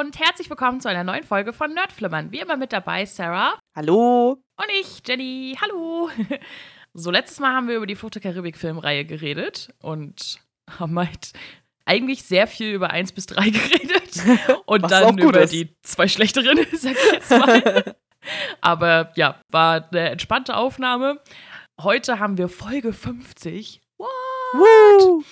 und herzlich willkommen zu einer neuen Folge von Nerdflimmern. Wie immer mit dabei Sarah. Hallo. Und ich, Jenny. Hallo. So, letztes Mal haben wir über die Flucht der Karibik-Filmreihe geredet und haben halt eigentlich sehr viel über 1 bis 3 geredet. Und Was dann über ist. die zwei schlechteren, sag ich jetzt mal. Aber ja, war eine entspannte Aufnahme. Heute haben wir Folge 50. What?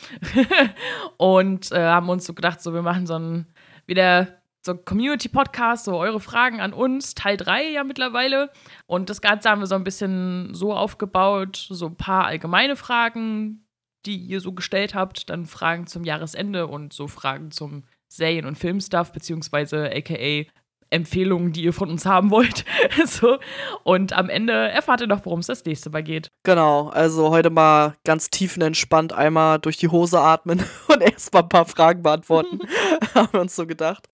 Und äh, haben uns so gedacht, so wir machen so ein wieder so Community-Podcast, so eure Fragen an uns, Teil 3 ja mittlerweile. Und das Ganze haben wir so ein bisschen so aufgebaut, so ein paar allgemeine Fragen, die ihr so gestellt habt, dann Fragen zum Jahresende und so Fragen zum Serien- und Filmstuff, beziehungsweise aka Empfehlungen, die ihr von uns haben wollt. so. Und am Ende erfahrt ihr noch, worum es das nächste Mal geht. Genau, also heute mal ganz tiefenentspannt einmal durch die Hose atmen und erstmal ein paar Fragen beantworten. Haben wir uns so gedacht.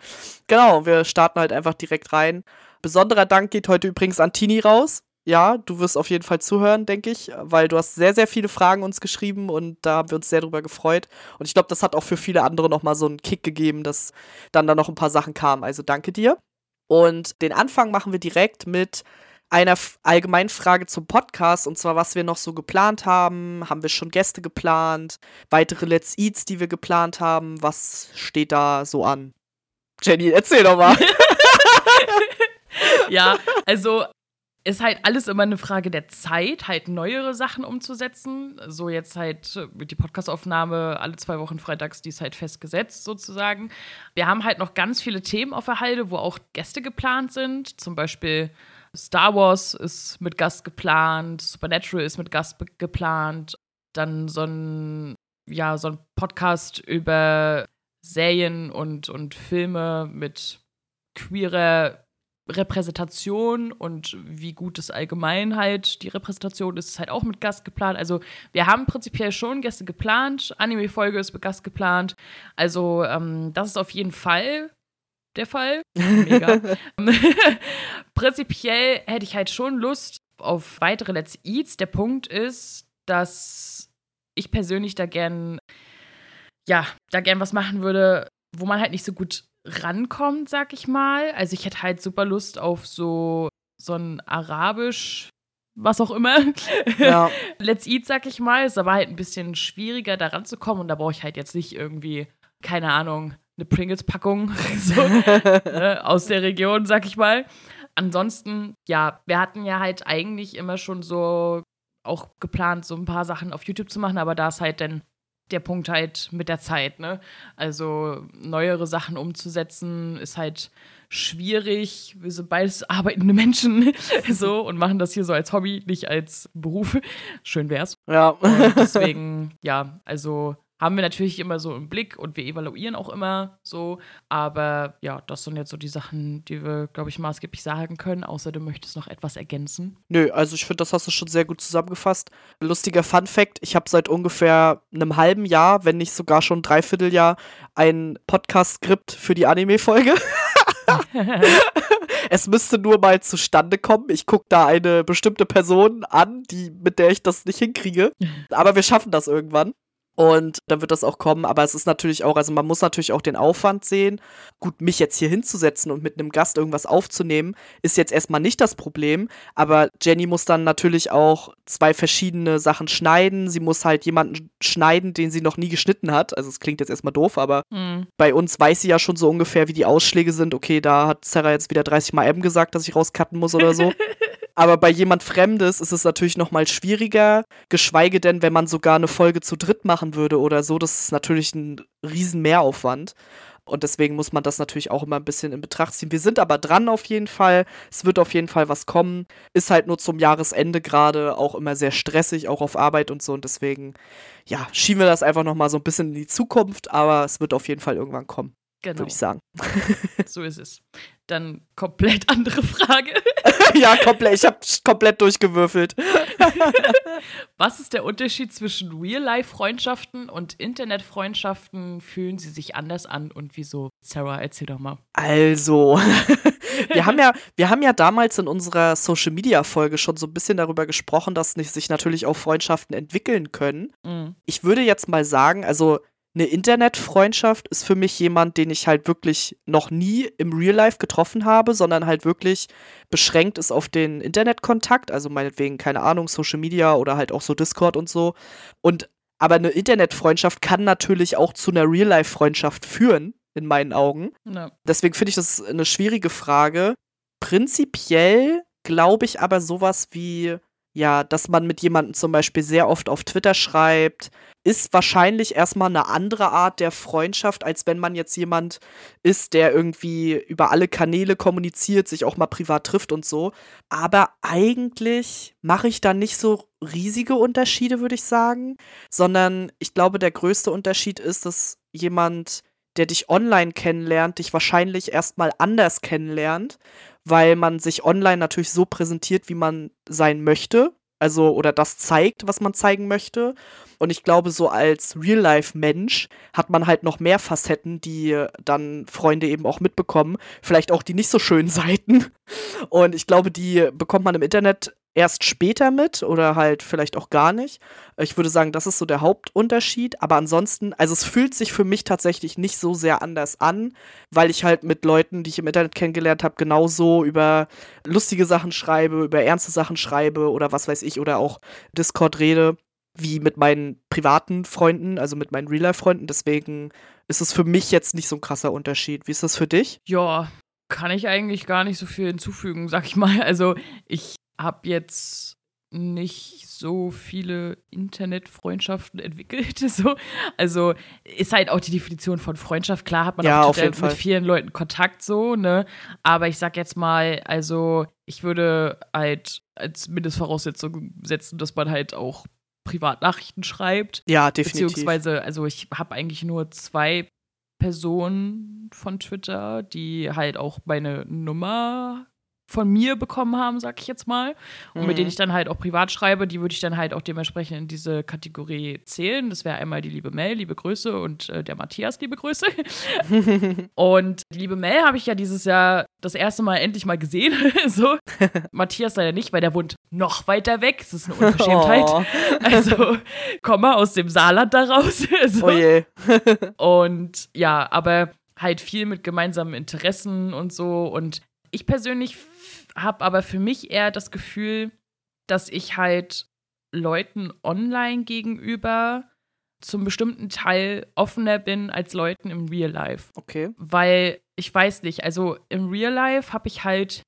Genau, wir starten halt einfach direkt rein. Besonderer Dank geht heute übrigens an Tini raus. Ja, du wirst auf jeden Fall zuhören, denke ich, weil du hast sehr, sehr viele Fragen uns geschrieben und da haben wir uns sehr drüber gefreut. Und ich glaube, das hat auch für viele andere nochmal so einen Kick gegeben, dass dann da noch ein paar Sachen kamen. Also danke dir. Und den Anfang machen wir direkt mit einer allgemeinen Frage zum Podcast und zwar, was wir noch so geplant haben. Haben wir schon Gäste geplant? Weitere Let's Eats, die wir geplant haben? Was steht da so an? Jenny, erzähl doch mal. ja, also ist halt alles immer eine Frage der Zeit, halt neuere Sachen umzusetzen. So jetzt halt mit die Podcastaufnahme alle zwei Wochen freitags, die ist halt festgesetzt sozusagen. Wir haben halt noch ganz viele Themen auf der Halde, wo auch Gäste geplant sind. Zum Beispiel Star Wars ist mit Gast geplant, Supernatural ist mit Gast geplant. Dann so ein, ja, so ein Podcast über Serien und, und Filme mit queerer Repräsentation und wie gut es allgemein halt die Repräsentation ist, ist halt auch mit Gast geplant. Also wir haben prinzipiell schon Gäste geplant. Anime-Folge ist mit Gast geplant. Also ähm, das ist auf jeden Fall der Fall. Mega. prinzipiell hätte ich halt schon Lust auf weitere Let's Eats. Der Punkt ist, dass ich persönlich da gern, ja, da gern was machen würde, wo man halt nicht so gut rankommt, sag ich mal. Also ich hätte halt super Lust auf so, so ein Arabisch, was auch immer. Ja. Let's Eat, sag ich mal. Ist aber halt ein bisschen schwieriger, da ranzukommen. Und da brauche ich halt jetzt nicht irgendwie, keine Ahnung, eine Pringles-Packung so, ne, aus der Region, sag ich mal. Ansonsten, ja, wir hatten ja halt eigentlich immer schon so auch geplant, so ein paar Sachen auf YouTube zu machen, aber da ist halt dann der Punkt halt mit der Zeit, ne? Also neuere Sachen umzusetzen ist halt schwierig. Wir sind beides arbeitende Menschen so und machen das hier so als Hobby, nicht als Beruf. Schön wär's. ja. Und deswegen, ja, also haben wir natürlich immer so im Blick und wir evaluieren auch immer so. Aber ja, das sind jetzt so die Sachen, die wir, glaube ich, maßgeblich sagen können. Außer du möchtest noch etwas ergänzen. Nö, also ich finde, das hast du schon sehr gut zusammengefasst. Lustiger Fun Fact: Ich habe seit ungefähr einem halben Jahr, wenn nicht sogar schon dreiviertel Jahr, ein Podcast-Skript für die Anime-Folge. es müsste nur mal zustande kommen. Ich gucke da eine bestimmte Person an, die, mit der ich das nicht hinkriege. Aber wir schaffen das irgendwann. Und dann wird das auch kommen. Aber es ist natürlich auch, also man muss natürlich auch den Aufwand sehen. Gut, mich jetzt hier hinzusetzen und mit einem Gast irgendwas aufzunehmen, ist jetzt erstmal nicht das Problem. Aber Jenny muss dann natürlich auch zwei verschiedene Sachen schneiden. Sie muss halt jemanden schneiden, den sie noch nie geschnitten hat. Also es klingt jetzt erstmal doof, aber Hm. bei uns weiß sie ja schon so ungefähr, wie die Ausschläge sind. Okay, da hat Sarah jetzt wieder 30 Mal M gesagt, dass ich rauscutten muss oder so. Aber bei jemand Fremdes ist es natürlich noch mal schwieriger, geschweige denn, wenn man sogar eine Folge zu dritt machen würde oder so. Das ist natürlich ein riesen Mehraufwand. Und deswegen muss man das natürlich auch immer ein bisschen in Betracht ziehen. Wir sind aber dran auf jeden Fall. Es wird auf jeden Fall was kommen. Ist halt nur zum Jahresende gerade auch immer sehr stressig, auch auf Arbeit und so. Und deswegen, ja, schieben wir das einfach noch mal so ein bisschen in die Zukunft. Aber es wird auf jeden Fall irgendwann kommen, Genau, würde ich sagen. so ist es. Dann komplett andere Frage. ja, komplett. Ich habe komplett durchgewürfelt. Was ist der Unterschied zwischen Real-Life-Freundschaften und Internet-Freundschaften? Fühlen sie sich anders an und wieso? Sarah, erzähl doch mal. Also, wir haben ja, wir haben ja damals in unserer Social Media Folge schon so ein bisschen darüber gesprochen, dass sich natürlich auch Freundschaften entwickeln können. Mhm. Ich würde jetzt mal sagen, also eine Internetfreundschaft ist für mich jemand, den ich halt wirklich noch nie im Real Life getroffen habe, sondern halt wirklich beschränkt ist auf den Internetkontakt, also meinetwegen, keine Ahnung, Social Media oder halt auch so Discord und so. Und aber eine Internetfreundschaft kann natürlich auch zu einer Real-Life-Freundschaft führen, in meinen Augen. Ja. Deswegen finde ich das eine schwierige Frage. Prinzipiell glaube ich aber sowas wie ja, dass man mit jemandem zum Beispiel sehr oft auf Twitter schreibt, ist wahrscheinlich erstmal eine andere Art der Freundschaft, als wenn man jetzt jemand ist, der irgendwie über alle Kanäle kommuniziert, sich auch mal privat trifft und so. Aber eigentlich mache ich da nicht so riesige Unterschiede, würde ich sagen, sondern ich glaube, der größte Unterschied ist, dass jemand, der dich online kennenlernt, dich wahrscheinlich erstmal anders kennenlernt weil man sich online natürlich so präsentiert, wie man sein möchte. Also, oder das zeigt, was man zeigen möchte. Und ich glaube, so als Real-Life-Mensch hat man halt noch mehr Facetten, die dann Freunde eben auch mitbekommen. Vielleicht auch die nicht so schönen Seiten. Und ich glaube, die bekommt man im Internet erst später mit oder halt vielleicht auch gar nicht. Ich würde sagen, das ist so der Hauptunterschied. Aber ansonsten, also es fühlt sich für mich tatsächlich nicht so sehr anders an, weil ich halt mit Leuten, die ich im Internet kennengelernt habe, genauso über lustige Sachen schreibe, über ernste Sachen schreibe oder was weiß ich, oder auch Discord rede, wie mit meinen privaten Freunden, also mit meinen Real-Life-Freunden. Deswegen ist es für mich jetzt nicht so ein krasser Unterschied. Wie ist das für dich? Ja, kann ich eigentlich gar nicht so viel hinzufügen, sag ich mal. Also ich habe jetzt nicht so viele Internetfreundschaften entwickelt. So. Also ist halt auch die Definition von Freundschaft. Klar hat man ja, auch mit vielen Leuten Kontakt so, ne? Aber ich sag jetzt mal, also ich würde halt als Mindestvoraussetzung setzen, dass man halt auch Privatnachrichten schreibt. Ja, definitiv. Beziehungsweise, also ich habe eigentlich nur zwei Personen von Twitter, die halt auch meine Nummer von mir bekommen haben, sag ich jetzt mal, und mhm. mit denen mhm. ich dann halt auch privat schreibe, die würde ich dann halt auch dementsprechend in diese Kategorie zählen. Das wäre einmal die liebe Mel, liebe Grüße, und äh, der Matthias, liebe Grüße. und die liebe Mel habe ich ja dieses Jahr das erste Mal endlich mal gesehen. so. Matthias leider nicht, weil der wohnt noch weiter weg. Das ist eine Unverschämtheit. Oh. also, komm mal aus dem Saarland daraus. so. Oh je. und ja, aber halt viel mit gemeinsamen Interessen und so. Und ich persönlich habe aber für mich eher das Gefühl, dass ich halt Leuten online gegenüber zum bestimmten Teil offener bin als Leuten im Real Life. Okay. Weil ich weiß nicht, also im Real Life habe ich halt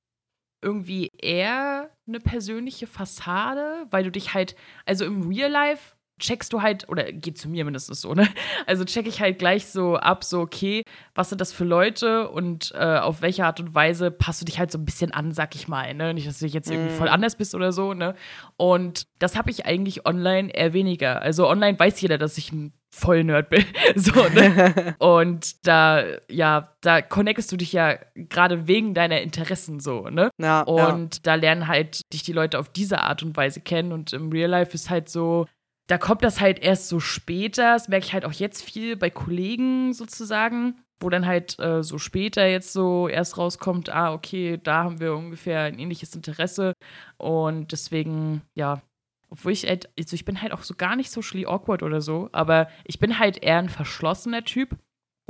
irgendwie eher eine persönliche Fassade, weil du dich halt, also im Real Life checkst du halt, oder geht zu mir mindestens so, ne? Also check ich halt gleich so ab, so, okay, was sind das für Leute und äh, auf welche Art und Weise passt du dich halt so ein bisschen an, sag ich mal, ne? Nicht, dass du dich jetzt irgendwie voll mhm. anders bist oder so, ne? Und das habe ich eigentlich online eher weniger. Also online weiß jeder, dass ich ein Vollnerd bin. so, ne? und da, ja, da connectest du dich ja gerade wegen deiner Interessen so, ne? Ja, und ja. da lernen halt dich die Leute auf diese Art und Weise kennen. Und im Real Life ist halt so, da kommt das halt erst so später. Das merke ich halt auch jetzt viel bei Kollegen sozusagen, wo dann halt äh, so später jetzt so erst rauskommt, ah, okay, da haben wir ungefähr ein ähnliches Interesse. Und deswegen, ja, obwohl ich halt, also ich bin halt auch so gar nicht socially awkward oder so, aber ich bin halt eher ein verschlossener Typ.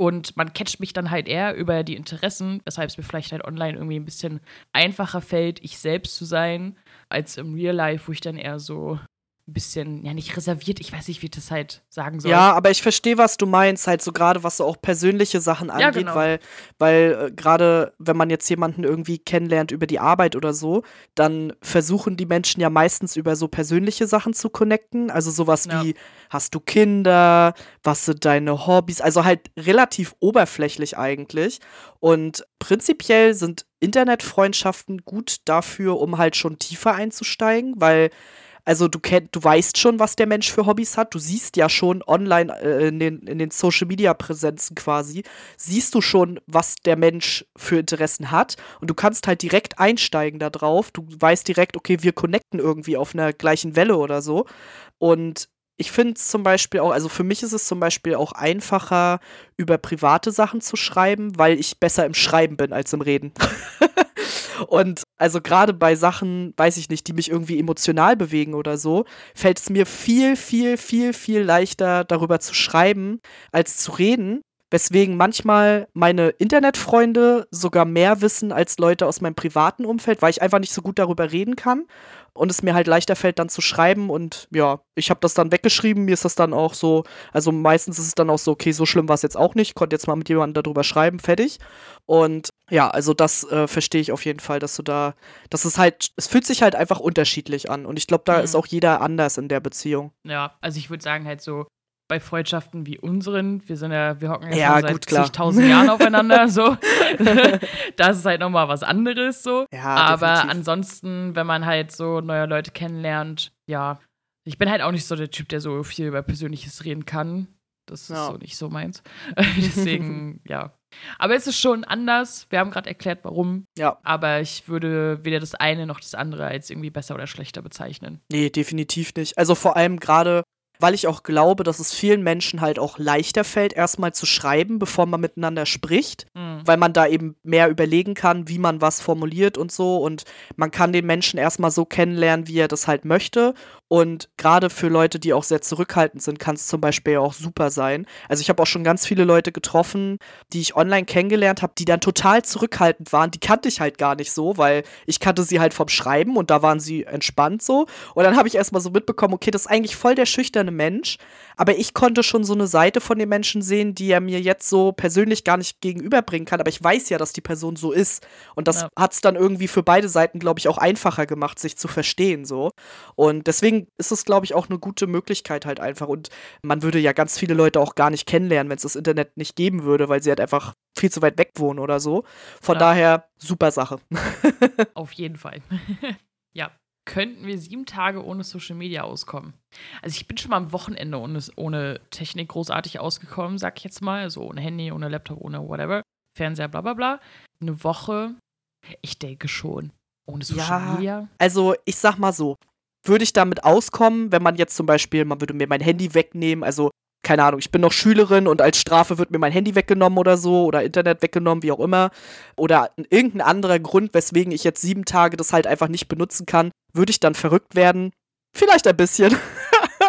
Und man catcht mich dann halt eher über die Interessen, weshalb es mir vielleicht halt online irgendwie ein bisschen einfacher fällt, ich selbst zu sein, als im Real Life, wo ich dann eher so ein bisschen, ja, nicht reserviert, ich weiß nicht, wie ich das halt sagen soll. Ja, aber ich verstehe, was du meinst, halt so gerade, was so auch persönliche Sachen angeht, ja, genau. weil, weil äh, gerade, wenn man jetzt jemanden irgendwie kennenlernt über die Arbeit oder so, dann versuchen die Menschen ja meistens über so persönliche Sachen zu connecten, also sowas ja. wie, hast du Kinder, was sind deine Hobbys, also halt relativ oberflächlich eigentlich und prinzipiell sind Internetfreundschaften gut dafür, um halt schon tiefer einzusteigen, weil also du kennt, du weißt schon, was der Mensch für Hobbys hat. Du siehst ja schon online äh, in den, in den Social Media Präsenzen quasi, siehst du schon, was der Mensch für Interessen hat. Und du kannst halt direkt einsteigen da drauf. Du weißt direkt, okay, wir connecten irgendwie auf einer gleichen Welle oder so. Und ich finde es zum Beispiel auch, also für mich ist es zum Beispiel auch einfacher, über private Sachen zu schreiben, weil ich besser im Schreiben bin als im Reden. Und also gerade bei Sachen, weiß ich nicht, die mich irgendwie emotional bewegen oder so, fällt es mir viel, viel, viel, viel leichter darüber zu schreiben, als zu reden. Weswegen manchmal meine Internetfreunde sogar mehr wissen als Leute aus meinem privaten Umfeld, weil ich einfach nicht so gut darüber reden kann und es mir halt leichter fällt, dann zu schreiben. Und ja, ich habe das dann weggeschrieben. Mir ist das dann auch so, also meistens ist es dann auch so, okay, so schlimm war es jetzt auch nicht. Konnte jetzt mal mit jemandem darüber schreiben, fertig. Und ja, also das äh, verstehe ich auf jeden Fall, dass du da, dass es halt, es fühlt sich halt einfach unterschiedlich an. Und ich glaube, da mhm. ist auch jeder anders in der Beziehung. Ja, also ich würde sagen halt so, bei Freundschaften wie unseren, wir sind ja, wir hocken ja, ja schon seit zigtausend Jahren aufeinander, so. das ist halt nochmal was anderes, so. Ja, Aber definitiv. ansonsten, wenn man halt so neue Leute kennenlernt, ja, ich bin halt auch nicht so der Typ, der so viel über Persönliches reden kann. Das ist so nicht so meins. Deswegen, ja. Aber es ist schon anders. Wir haben gerade erklärt, warum. Ja. Aber ich würde weder das eine noch das andere als irgendwie besser oder schlechter bezeichnen. Nee, definitiv nicht. Also vor allem gerade weil ich auch glaube, dass es vielen Menschen halt auch leichter fällt, erstmal zu schreiben, bevor man miteinander spricht, mhm. weil man da eben mehr überlegen kann, wie man was formuliert und so und man kann den Menschen erstmal so kennenlernen, wie er das halt möchte und gerade für Leute, die auch sehr zurückhaltend sind, kann es zum Beispiel auch super sein. Also ich habe auch schon ganz viele Leute getroffen, die ich online kennengelernt habe, die dann total zurückhaltend waren. Die kannte ich halt gar nicht so, weil ich kannte sie halt vom Schreiben und da waren sie entspannt so. Und dann habe ich erstmal so mitbekommen, okay, das ist eigentlich voll der schüchterne Mensch. Aber ich konnte schon so eine Seite von dem Menschen sehen, die er mir jetzt so persönlich gar nicht gegenüberbringen kann. Aber ich weiß ja, dass die Person so ist. Und das ja. hat es dann irgendwie für beide Seiten, glaube ich, auch einfacher gemacht, sich zu verstehen so. Und deswegen ist es, glaube ich, auch eine gute Möglichkeit halt einfach. Und man würde ja ganz viele Leute auch gar nicht kennenlernen, wenn es das Internet nicht geben würde, weil sie halt einfach viel zu weit weg wohnen oder so. Von ja. daher, super Sache. Auf jeden Fall. ja, könnten wir sieben Tage ohne Social Media auskommen. Also ich bin schon mal am Wochenende ohne, ohne Technik großartig ausgekommen, sag ich jetzt mal. Also ohne Handy, ohne Laptop, ohne whatever. Fernseher, bla bla bla. Eine Woche, ich denke schon. Ohne Social ja, Media. Also ich sag mal so, würde ich damit auskommen, wenn man jetzt zum Beispiel, man würde mir mein Handy wegnehmen, also keine Ahnung, ich bin noch Schülerin und als Strafe wird mir mein Handy weggenommen oder so oder Internet weggenommen, wie auch immer. Oder irgendein anderer Grund, weswegen ich jetzt sieben Tage das halt einfach nicht benutzen kann, würde ich dann verrückt werden? Vielleicht ein bisschen.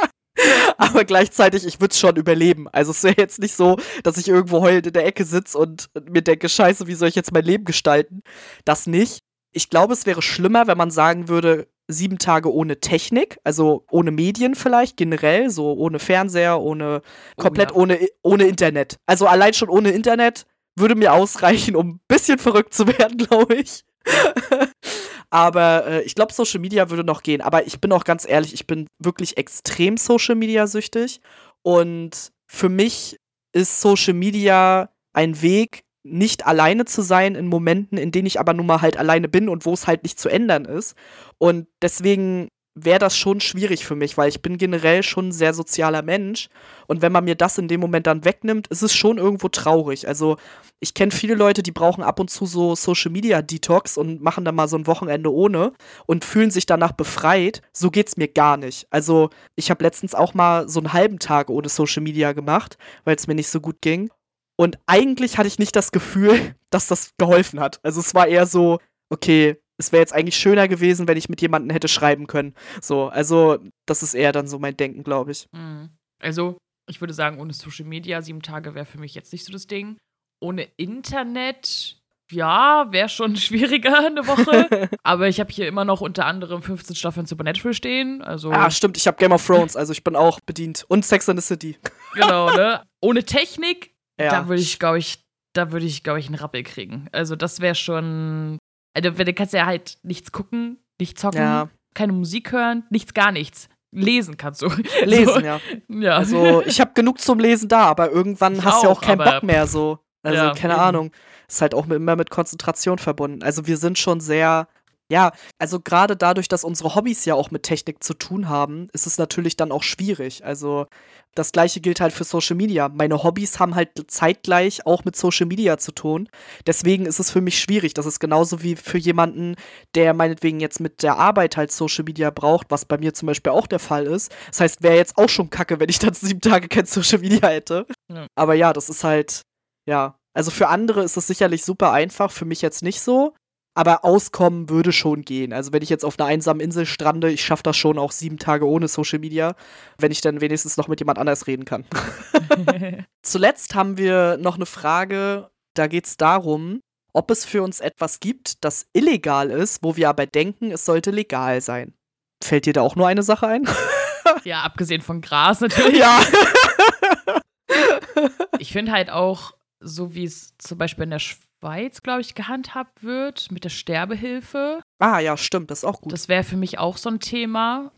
Aber gleichzeitig, ich würde es schon überleben. Also es wäre jetzt nicht so, dass ich irgendwo heulend in der Ecke sitze und mir denke, scheiße, wie soll ich jetzt mein Leben gestalten? Das nicht. Ich glaube, es wäre schlimmer, wenn man sagen würde, sieben Tage ohne Technik, also ohne Medien vielleicht generell, so ohne Fernseher, ohne oh, komplett ja. ohne, ohne Internet. Also allein schon ohne Internet würde mir ausreichen, um ein bisschen verrückt zu werden, glaube ich. Aber äh, ich glaube, Social Media würde noch gehen. Aber ich bin auch ganz ehrlich, ich bin wirklich extrem Social Media süchtig. Und für mich ist Social Media ein Weg, nicht alleine zu sein in Momenten, in denen ich aber nun mal halt alleine bin und wo es halt nicht zu ändern ist. Und deswegen wäre das schon schwierig für mich, weil ich bin generell schon ein sehr sozialer Mensch. Und wenn man mir das in dem Moment dann wegnimmt, ist es schon irgendwo traurig. Also ich kenne viele Leute, die brauchen ab und zu so Social Media Detox und machen dann mal so ein Wochenende ohne und fühlen sich danach befreit. So geht's mir gar nicht. Also ich habe letztens auch mal so einen halben Tag ohne Social Media gemacht, weil es mir nicht so gut ging. Und eigentlich hatte ich nicht das Gefühl, dass das geholfen hat. Also es war eher so, okay, es wäre jetzt eigentlich schöner gewesen, wenn ich mit jemandem hätte schreiben können. So, also das ist eher dann so mein Denken, glaube ich. Mhm. Also, ich würde sagen, ohne Social Media, sieben Tage wäre für mich jetzt nicht so das Ding. Ohne Internet, ja, wäre schon schwieriger eine Woche. Aber ich habe hier immer noch unter anderem 15 Staffeln Supernatural stehen. Also ah, stimmt, ich habe Game of Thrones, also ich bin auch bedient. Und Sex and the City. Genau, ne? Ohne Technik ja. Da würde ich, glaube ich, da würde ich, glaube ich, einen Rappel kriegen. Also das wäre schon. Also, du kannst ja halt nichts gucken, nicht zocken, ja. keine Musik hören, nichts, gar nichts. Lesen kannst du. Lesen, so. ja. ja. Also ich habe genug zum Lesen da, aber irgendwann ich hast du ja auch keinen Bock mehr so. Also ja, keine eben. Ahnung. Ist halt auch immer mit Konzentration verbunden. Also wir sind schon sehr ja, also gerade dadurch, dass unsere Hobbys ja auch mit Technik zu tun haben, ist es natürlich dann auch schwierig. Also das gleiche gilt halt für Social Media. Meine Hobbys haben halt zeitgleich auch mit Social Media zu tun. Deswegen ist es für mich schwierig. Das ist genauso wie für jemanden, der meinetwegen jetzt mit der Arbeit halt Social Media braucht, was bei mir zum Beispiel auch der Fall ist. Das heißt, wäre jetzt auch schon kacke, wenn ich dann sieben Tage kein Social Media hätte. Ja. Aber ja, das ist halt, ja. Also für andere ist es sicherlich super einfach, für mich jetzt nicht so. Aber auskommen würde schon gehen. Also wenn ich jetzt auf einer einsamen Insel strande, ich schaffe das schon auch sieben Tage ohne Social Media, wenn ich dann wenigstens noch mit jemand anders reden kann. Zuletzt haben wir noch eine Frage, da geht es darum, ob es für uns etwas gibt, das illegal ist, wo wir aber denken, es sollte legal sein. Fällt dir da auch nur eine Sache ein? ja, abgesehen von Gras natürlich. Ja. ich finde halt auch, so wie es zum Beispiel in der Schweiz, glaube ich, gehandhabt wird, mit der Sterbehilfe. Ah, ja, stimmt, das ist auch gut. Das wäre für mich auch so ein Thema.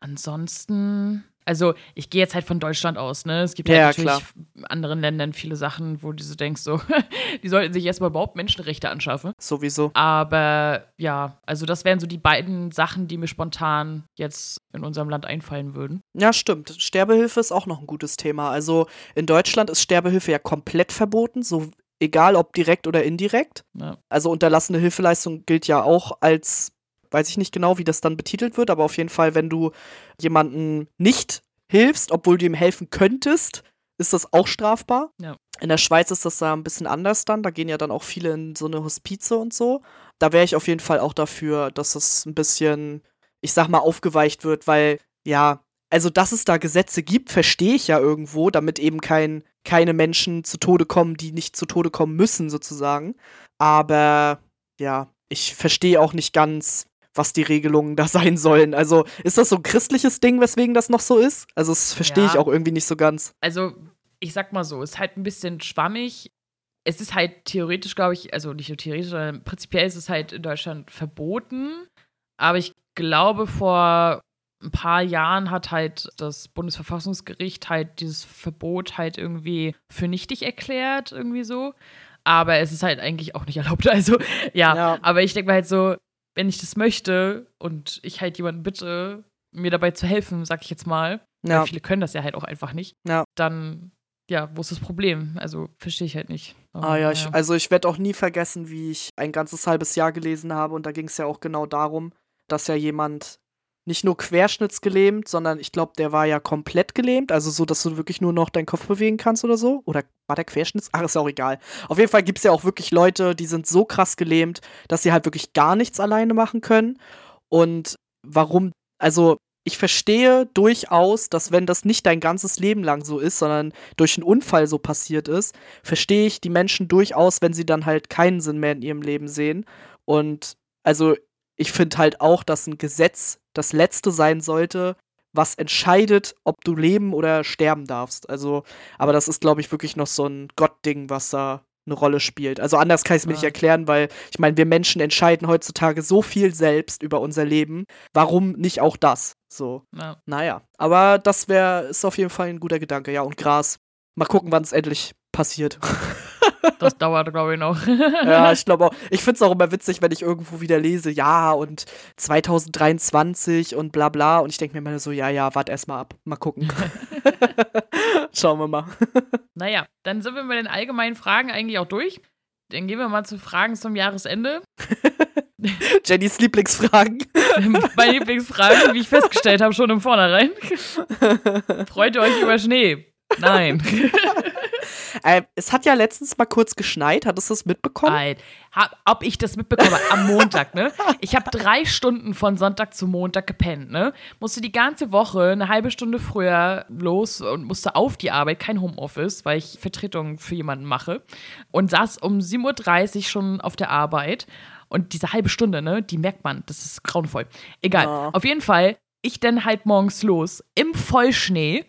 Ansonsten also ich gehe jetzt halt von Deutschland aus, ne? Es gibt ja, halt natürlich in anderen Ländern viele Sachen, wo du so denkst, so, die sollten sich erstmal überhaupt Menschenrechte anschaffen. Sowieso. Aber ja, also das wären so die beiden Sachen, die mir spontan jetzt in unserem Land einfallen würden. Ja, stimmt. Sterbehilfe ist auch noch ein gutes Thema. Also in Deutschland ist Sterbehilfe ja komplett verboten, so egal ob direkt oder indirekt. Ja. Also unterlassene Hilfeleistung gilt ja auch als weiß ich nicht genau, wie das dann betitelt wird, aber auf jeden Fall, wenn du jemanden nicht hilfst, obwohl du ihm helfen könntest, ist das auch strafbar. Ja. In der Schweiz ist das da ein bisschen anders dann. Da gehen ja dann auch viele in so eine Hospize und so. Da wäre ich auf jeden Fall auch dafür, dass es ein bisschen, ich sag mal, aufgeweicht wird, weil, ja, also dass es da Gesetze gibt, verstehe ich ja irgendwo, damit eben kein, keine Menschen zu Tode kommen, die nicht zu Tode kommen müssen, sozusagen. Aber ja, ich verstehe auch nicht ganz, was die Regelungen da sein sollen. Also ist das so ein christliches Ding, weswegen das noch so ist? Also das verstehe ja. ich auch irgendwie nicht so ganz. Also ich sag mal so, ist halt ein bisschen schwammig. Es ist halt theoretisch, glaube ich, also nicht nur theoretisch, sondern prinzipiell ist es halt in Deutschland verboten. Aber ich glaube, vor ein paar Jahren hat halt das Bundesverfassungsgericht halt dieses Verbot halt irgendwie für nichtig erklärt, irgendwie so. Aber es ist halt eigentlich auch nicht erlaubt. Also, ja. ja. Aber ich denke mal halt so, wenn ich das möchte und ich halt jemanden bitte, mir dabei zu helfen, sag ich jetzt mal, ja. weil viele können das ja halt auch einfach nicht, ja. dann, ja, wo ist das Problem? Also, verstehe ich halt nicht. Aber, ah ja, ich, also ich werde auch nie vergessen, wie ich ein ganzes halbes Jahr gelesen habe und da ging es ja auch genau darum, dass ja jemand nicht nur querschnittsgelähmt, sondern ich glaube, der war ja komplett gelähmt, also so, dass du wirklich nur noch deinen Kopf bewegen kannst oder so. Oder war der Querschnitts? Ach, ist auch egal. Auf jeden Fall gibt es ja auch wirklich Leute, die sind so krass gelähmt, dass sie halt wirklich gar nichts alleine machen können. Und warum, also ich verstehe durchaus, dass wenn das nicht dein ganzes Leben lang so ist, sondern durch einen Unfall so passiert ist, verstehe ich die Menschen durchaus, wenn sie dann halt keinen Sinn mehr in ihrem Leben sehen. Und also ich finde halt auch, dass ein Gesetz das Letzte sein sollte, was entscheidet, ob du leben oder sterben darfst. Also, aber das ist, glaube ich, wirklich noch so ein Gottding, was da eine Rolle spielt. Also anders kann ich es mir ja. nicht erklären, weil ich meine, wir Menschen entscheiden heutzutage so viel selbst über unser Leben. Warum nicht auch das? So. Ja. Naja. Aber das wäre, ist auf jeden Fall ein guter Gedanke. Ja, und Gras. Mal gucken, wann es endlich passiert. Das dauert, glaube ich, noch. ja, ich glaube auch. Ich finde es auch immer witzig, wenn ich irgendwo wieder lese, ja, und 2023 und bla bla. Und ich denke mir immer so, ja, ja, warte erst mal ab. Mal gucken. Schauen wir mal. Naja, dann sind wir mit den allgemeinen Fragen eigentlich auch durch. Dann gehen wir mal zu Fragen zum Jahresende. Jennys Lieblingsfragen. Meine Lieblingsfragen, wie ich festgestellt habe, schon im Vornherein. Freut ihr euch über Schnee? Nein. Äh, es hat ja letztens mal kurz geschneit. Hattest du das mitbekommen? Nein. Hab, ob ich das mitbekomme? Am Montag, ne? Ich habe drei Stunden von Sonntag zu Montag gepennt, ne? Musste die ganze Woche eine halbe Stunde früher los und musste auf die Arbeit, kein Homeoffice, weil ich Vertretung für jemanden mache. Und saß um 7.30 Uhr schon auf der Arbeit. Und diese halbe Stunde, ne, die merkt man, das ist grauenvoll. Egal. Oh. Auf jeden Fall, ich dann halt morgens los im Vollschnee.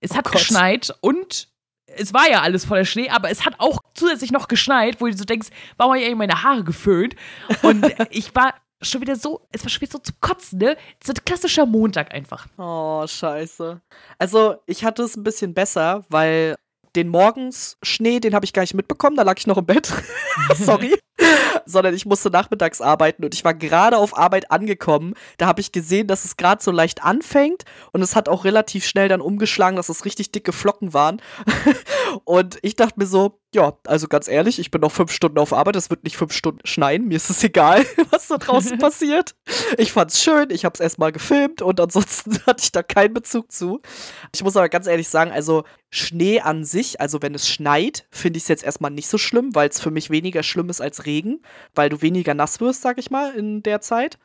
Es oh hat Gott. geschneit und es war ja alles voller Schnee, aber es hat auch zusätzlich noch geschneit, wo du so denkst, warum habe ich eigentlich meine Haare geföhnt? Und ich war schon wieder so, es war schon wieder so zu kotzen, ne? So ein klassischer Montag einfach. Oh, scheiße. Also, ich hatte es ein bisschen besser, weil den Morgens Schnee, den habe ich gar nicht mitbekommen, da lag ich noch im Bett. Sorry. Sondern ich musste nachmittags arbeiten und ich war gerade auf Arbeit angekommen. Da habe ich gesehen, dass es gerade so leicht anfängt und es hat auch relativ schnell dann umgeschlagen, dass es richtig dicke Flocken waren. und ich dachte mir so, ja, also ganz ehrlich, ich bin noch fünf Stunden auf Arbeit, es wird nicht fünf Stunden schneien, mir ist es egal, was da draußen passiert. Ich fand's schön, ich hab's erstmal gefilmt und ansonsten hatte ich da keinen Bezug zu. Ich muss aber ganz ehrlich sagen, also Schnee an sich, also wenn es schneit, finde ich es jetzt erstmal nicht so schlimm, weil es für mich weniger schlimm ist als Regen, weil du weniger nass wirst, sag ich mal, in der Zeit.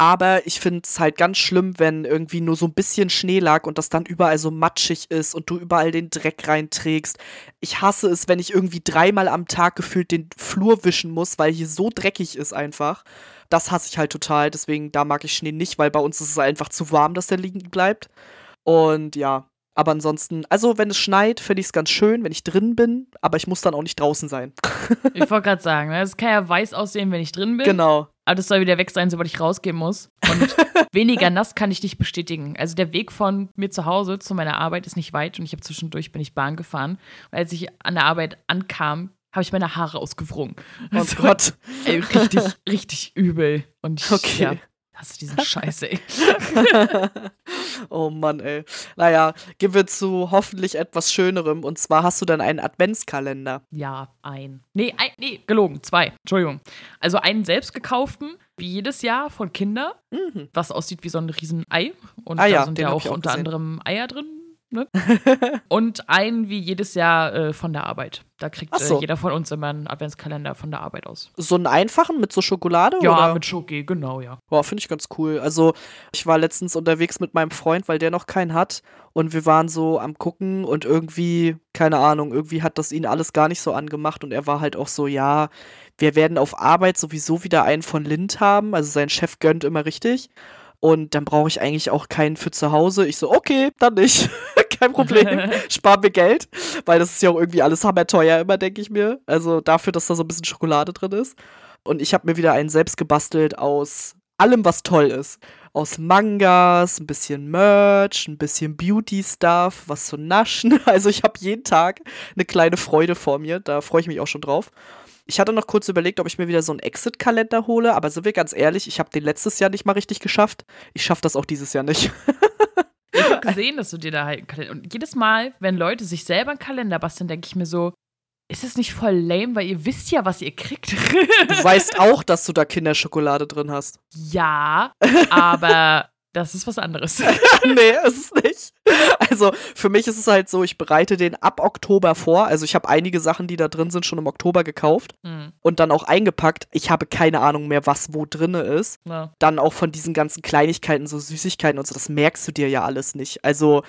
Aber ich finde es halt ganz schlimm, wenn irgendwie nur so ein bisschen Schnee lag und das dann überall so matschig ist und du überall den Dreck reinträgst. Ich hasse es, wenn ich irgendwie dreimal am Tag gefühlt den Flur wischen muss, weil hier so dreckig ist einfach. Das hasse ich halt total. Deswegen, da mag ich Schnee nicht, weil bei uns ist es einfach zu warm, dass der liegen bleibt. Und ja, aber ansonsten, also wenn es schneit, finde ich es ganz schön, wenn ich drin bin, aber ich muss dann auch nicht draußen sein. ich wollte gerade sagen, es kann ja weiß aussehen, wenn ich drin bin. Genau. Aber das soll wieder weg sein, sobald ich rausgehen muss. Und weniger nass kann ich nicht bestätigen. Also der Weg von mir zu Hause zu meiner Arbeit ist nicht weit und ich habe zwischendurch bin ich Bahn gefahren. Und als ich an der Arbeit ankam, habe ich meine Haare ausgewrungen. Oh also, Gott. Ey, richtig, richtig übel. Und ich, okay. Ja, hasse diesen Scheiße, ey. oh Mann, ey. Naja, gehen wir zu hoffentlich etwas Schönerem. Und zwar hast du dann einen Adventskalender. Ja, ein. Nee, ein, nee, gelogen. Zwei. Entschuldigung. Also einen selbst gekauften, wie jedes Jahr von Kinder, mhm. was aussieht wie so ein Riesenei. Und ah, da ja, sind ja auch, auch unter gesehen. anderem Eier drin. Ne? und einen wie jedes Jahr äh, von der Arbeit. Da kriegt so. äh, jeder von uns immer einen Adventskalender von der Arbeit aus. So einen einfachen mit so Schokolade? Ja, oder? mit Schoki, genau, ja. Boah, finde ich ganz cool. Also, ich war letztens unterwegs mit meinem Freund, weil der noch keinen hat. Und wir waren so am Gucken und irgendwie, keine Ahnung, irgendwie hat das ihn alles gar nicht so angemacht. Und er war halt auch so, ja, wir werden auf Arbeit sowieso wieder einen von Lind haben. Also sein Chef gönnt immer richtig. Und dann brauche ich eigentlich auch keinen für zu Hause. Ich so, okay, dann nicht. Kein Problem. Spar mir Geld. Weil das ist ja auch irgendwie alles hammerteuer immer, denke ich mir. Also dafür, dass da so ein bisschen Schokolade drin ist. Und ich habe mir wieder einen selbst gebastelt aus allem, was toll ist. Aus Mangas, ein bisschen Merch, ein bisschen Beauty-Stuff, was zu naschen. Also ich habe jeden Tag eine kleine Freude vor mir. Da freue ich mich auch schon drauf. Ich hatte noch kurz überlegt, ob ich mir wieder so einen Exit-Kalender hole, aber sind wir ganz ehrlich, ich habe den letztes Jahr nicht mal richtig geschafft. Ich schaffe das auch dieses Jahr nicht. ich habe gesehen, dass du dir da halt einen Kalender. Und jedes Mal, wenn Leute sich selber einen Kalender basteln, denke ich mir so, ist es nicht voll lame, weil ihr wisst ja, was ihr kriegt. du weißt auch, dass du da Kinderschokolade drin hast. Ja, aber das ist was anderes. nee, ist es nicht. Also für mich ist es halt so, ich bereite den ab Oktober vor. Also ich habe einige Sachen, die da drin sind, schon im Oktober gekauft mhm. und dann auch eingepackt. Ich habe keine Ahnung mehr, was wo drin ist. Ja. Dann auch von diesen ganzen Kleinigkeiten, so Süßigkeiten und so, das merkst du dir ja alles nicht. Also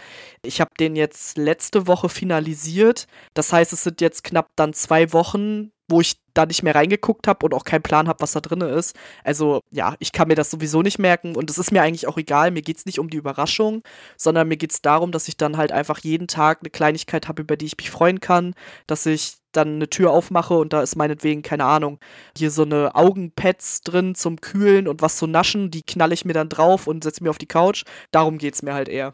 ich habe den jetzt letzte Woche finalisiert. Das heißt, es sind jetzt knapp dann zwei Wochen, wo ich da nicht mehr reingeguckt habe und auch keinen Plan habe, was da drin ist. Also ja, ich kann mir das sowieso nicht merken und es ist mir eigentlich auch egal. Mir geht es nicht um die Überraschung, sondern mir geht es darum, dass ich dann halt einfach jeden Tag eine Kleinigkeit habe, über die ich mich freuen kann, dass ich dann eine Tür aufmache und da ist meinetwegen, keine Ahnung, hier so eine Augenpads drin zum Kühlen und was zu naschen, die knalle ich mir dann drauf und setze mir auf die Couch. Darum geht es mir halt eher.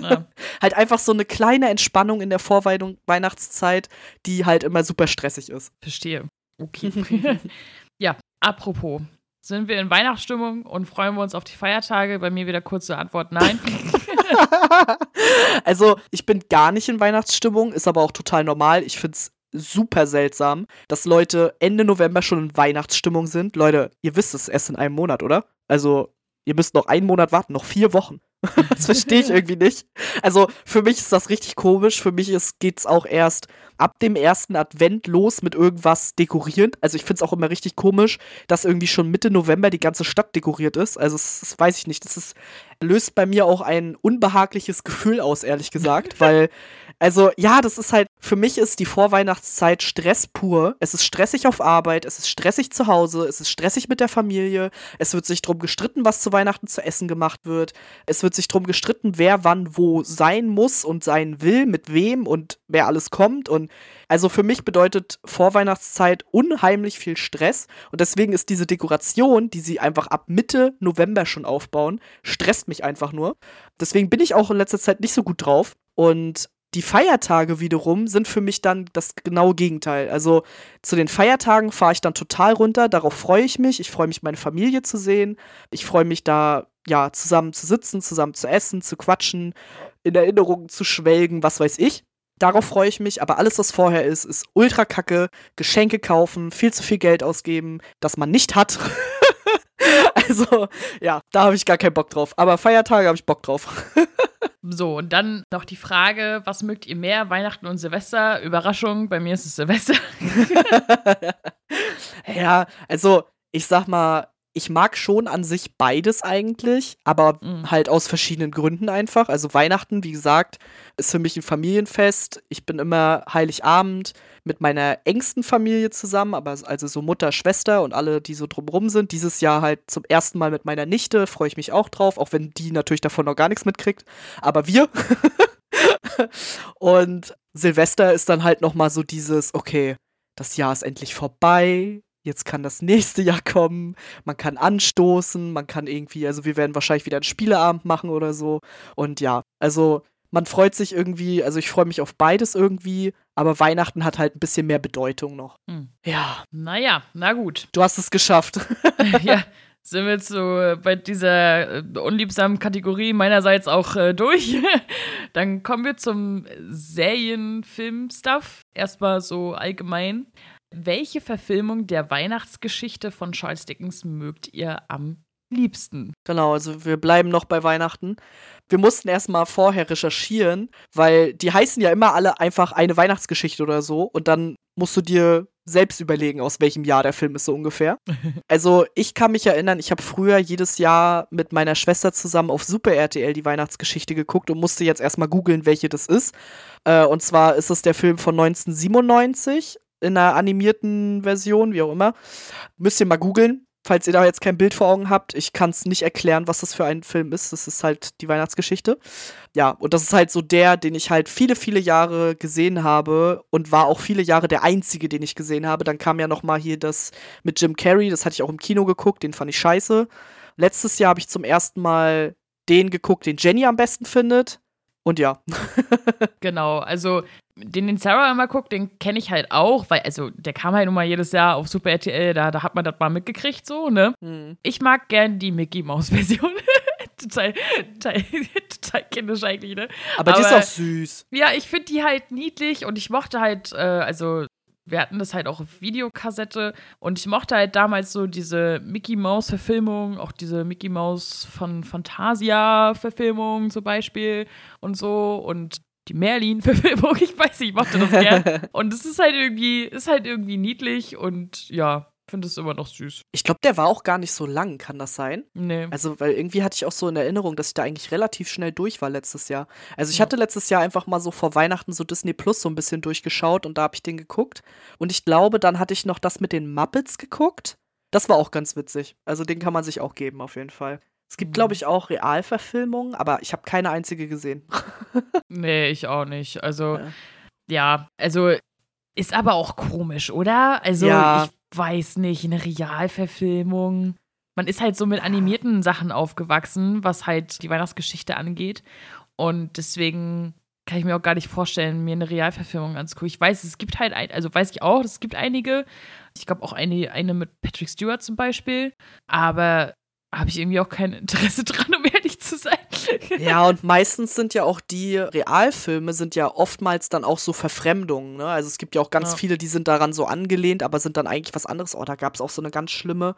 Ja. halt einfach so eine kleine Entspannung in der Vorweihnachtszeit, die halt immer super stressig ist. Verstehe. Okay. ja, apropos. Sind wir in Weihnachtsstimmung und freuen wir uns auf die Feiertage? Bei mir wieder kurze Antwort: Nein. also, ich bin gar nicht in Weihnachtsstimmung, ist aber auch total normal. Ich finde es super seltsam, dass Leute Ende November schon in Weihnachtsstimmung sind. Leute, ihr wisst es erst in einem Monat, oder? Also, ihr müsst noch einen Monat warten, noch vier Wochen. das verstehe ich irgendwie nicht. Also für mich ist das richtig komisch. Für mich geht es auch erst ab dem ersten Advent los mit irgendwas dekorieren. Also ich finde es auch immer richtig komisch, dass irgendwie schon Mitte November die ganze Stadt dekoriert ist. Also das, das weiß ich nicht. Das ist, löst bei mir auch ein unbehagliches Gefühl aus, ehrlich gesagt, weil also ja, das ist halt, für mich ist die Vorweihnachtszeit Stress pur. Es ist stressig auf Arbeit, es ist stressig zu Hause, es ist stressig mit der Familie, es wird sich drum gestritten, was zu Weihnachten zu essen gemacht wird. Es wird sich drum gestritten, wer wann wo sein muss und sein will, mit wem und wer alles kommt. Und also für mich bedeutet Vorweihnachtszeit unheimlich viel Stress. Und deswegen ist diese Dekoration, die sie einfach ab Mitte November schon aufbauen, stresst mich einfach nur. Deswegen bin ich auch in letzter Zeit nicht so gut drauf. Und die Feiertage wiederum sind für mich dann das genaue Gegenteil. Also zu den Feiertagen fahre ich dann total runter, darauf freue ich mich. Ich freue mich, meine Familie zu sehen. Ich freue mich da, ja, zusammen zu sitzen, zusammen zu essen, zu quatschen, in Erinnerungen zu schwelgen, was weiß ich. Darauf freue ich mich, aber alles, was vorher ist, ist ultra kacke. Geschenke kaufen, viel zu viel Geld ausgeben, das man nicht hat. also, ja, da habe ich gar keinen Bock drauf. Aber Feiertage habe ich Bock drauf. So, und dann noch die Frage, was mögt ihr mehr, Weihnachten und Silvester? Überraschung, bei mir ist es Silvester. ja, also ich sag mal, ich mag schon an sich beides eigentlich, aber mhm. halt aus verschiedenen Gründen einfach. Also Weihnachten, wie gesagt, ist für mich ein Familienfest. Ich bin immer Heiligabend mit meiner engsten Familie zusammen, aber also so Mutter, Schwester und alle, die so drumrum sind. Dieses Jahr halt zum ersten Mal mit meiner Nichte, freue ich mich auch drauf, auch wenn die natürlich davon noch gar nichts mitkriegt. Aber wir. und Silvester ist dann halt noch mal so dieses, okay, das Jahr ist endlich vorbei jetzt kann das nächste Jahr kommen, man kann anstoßen, man kann irgendwie, also wir werden wahrscheinlich wieder einen Spieleabend machen oder so. Und ja, also man freut sich irgendwie, also ich freue mich auf beides irgendwie, aber Weihnachten hat halt ein bisschen mehr Bedeutung noch. Hm. Ja. Naja, na gut. Du hast es geschafft. ja. Sind wir jetzt so bei dieser äh, unliebsamen Kategorie meinerseits auch äh, durch? Dann kommen wir zum Serienfilm-Stuff. Erstmal so allgemein. Welche Verfilmung der Weihnachtsgeschichte von Charles Dickens mögt ihr am liebsten? Genau, also wir bleiben noch bei Weihnachten. Wir mussten erstmal vorher recherchieren, weil die heißen ja immer alle einfach eine Weihnachtsgeschichte oder so und dann musst du dir selbst überlegen, aus welchem Jahr der Film ist, so ungefähr. Also, ich kann mich erinnern, ich habe früher jedes Jahr mit meiner Schwester zusammen auf Super RTL die Weihnachtsgeschichte geguckt und musste jetzt erstmal googeln, welche das ist. Äh, und zwar ist es der Film von 1997 in einer animierten Version, wie auch immer. Müsst ihr mal googeln, falls ihr da jetzt kein Bild vor Augen habt. Ich kann es nicht erklären, was das für ein Film ist. Das ist halt die Weihnachtsgeschichte. Ja, und das ist halt so der, den ich halt viele, viele Jahre gesehen habe und war auch viele Jahre der einzige, den ich gesehen habe. Dann kam ja noch mal hier das mit Jim Carrey, das hatte ich auch im Kino geguckt, den fand ich scheiße. Letztes Jahr habe ich zum ersten Mal den geguckt, den Jenny am besten findet. Und ja. genau, also den, den Sarah immer guckt, den kenne ich halt auch, weil, also der kam halt nun mal jedes Jahr auf Super RTL, da, da hat man das mal mitgekriegt, so, ne? Hm. Ich mag gern die Mickey Mouse-Version. total, total, total kindisch eigentlich, ne? Aber, Aber die ist auch süß. Ja, ich finde die halt niedlich und ich mochte halt, äh, also wir hatten das halt auch auf Videokassette und ich mochte halt damals so diese Mickey Mouse Verfilmung, auch diese Mickey Mouse von Fantasia Verfilmung zum Beispiel und so und die Merlin-Verfilmung, ich weiß nicht, ich mochte das gern. und es ist halt irgendwie, ist halt irgendwie niedlich und ja, finde es immer noch süß. Ich glaube, der war auch gar nicht so lang, kann das sein? Nee. Also, weil irgendwie hatte ich auch so in Erinnerung, dass ich da eigentlich relativ schnell durch war letztes Jahr. Also, ich ja. hatte letztes Jahr einfach mal so vor Weihnachten so Disney Plus so ein bisschen durchgeschaut und da habe ich den geguckt. Und ich glaube, dann hatte ich noch das mit den Muppets geguckt. Das war auch ganz witzig. Also, den kann man sich auch geben, auf jeden Fall. Es gibt, glaube mhm. ich, auch Realverfilmungen, aber ich habe keine einzige gesehen. nee, ich auch nicht. Also, ja. ja, also ist aber auch komisch, oder? Also, ja. ich weiß nicht, eine Realverfilmung. Man ist halt so mit animierten Sachen aufgewachsen, was halt die Weihnachtsgeschichte angeht. Und deswegen kann ich mir auch gar nicht vorstellen, mir eine Realverfilmung anzugucken. Ich weiß, es gibt halt, ein, also weiß ich auch, es gibt einige. Ich glaube auch eine, eine mit Patrick Stewart zum Beispiel. Aber habe ich irgendwie auch kein Interesse dran, um ehrlich zu sein. ja, und meistens sind ja auch die Realfilme sind ja oftmals dann auch so Verfremdungen. Ne? Also es gibt ja auch ganz ja. viele, die sind daran so angelehnt, aber sind dann eigentlich was anderes. Oh, da gab es auch so eine ganz schlimme.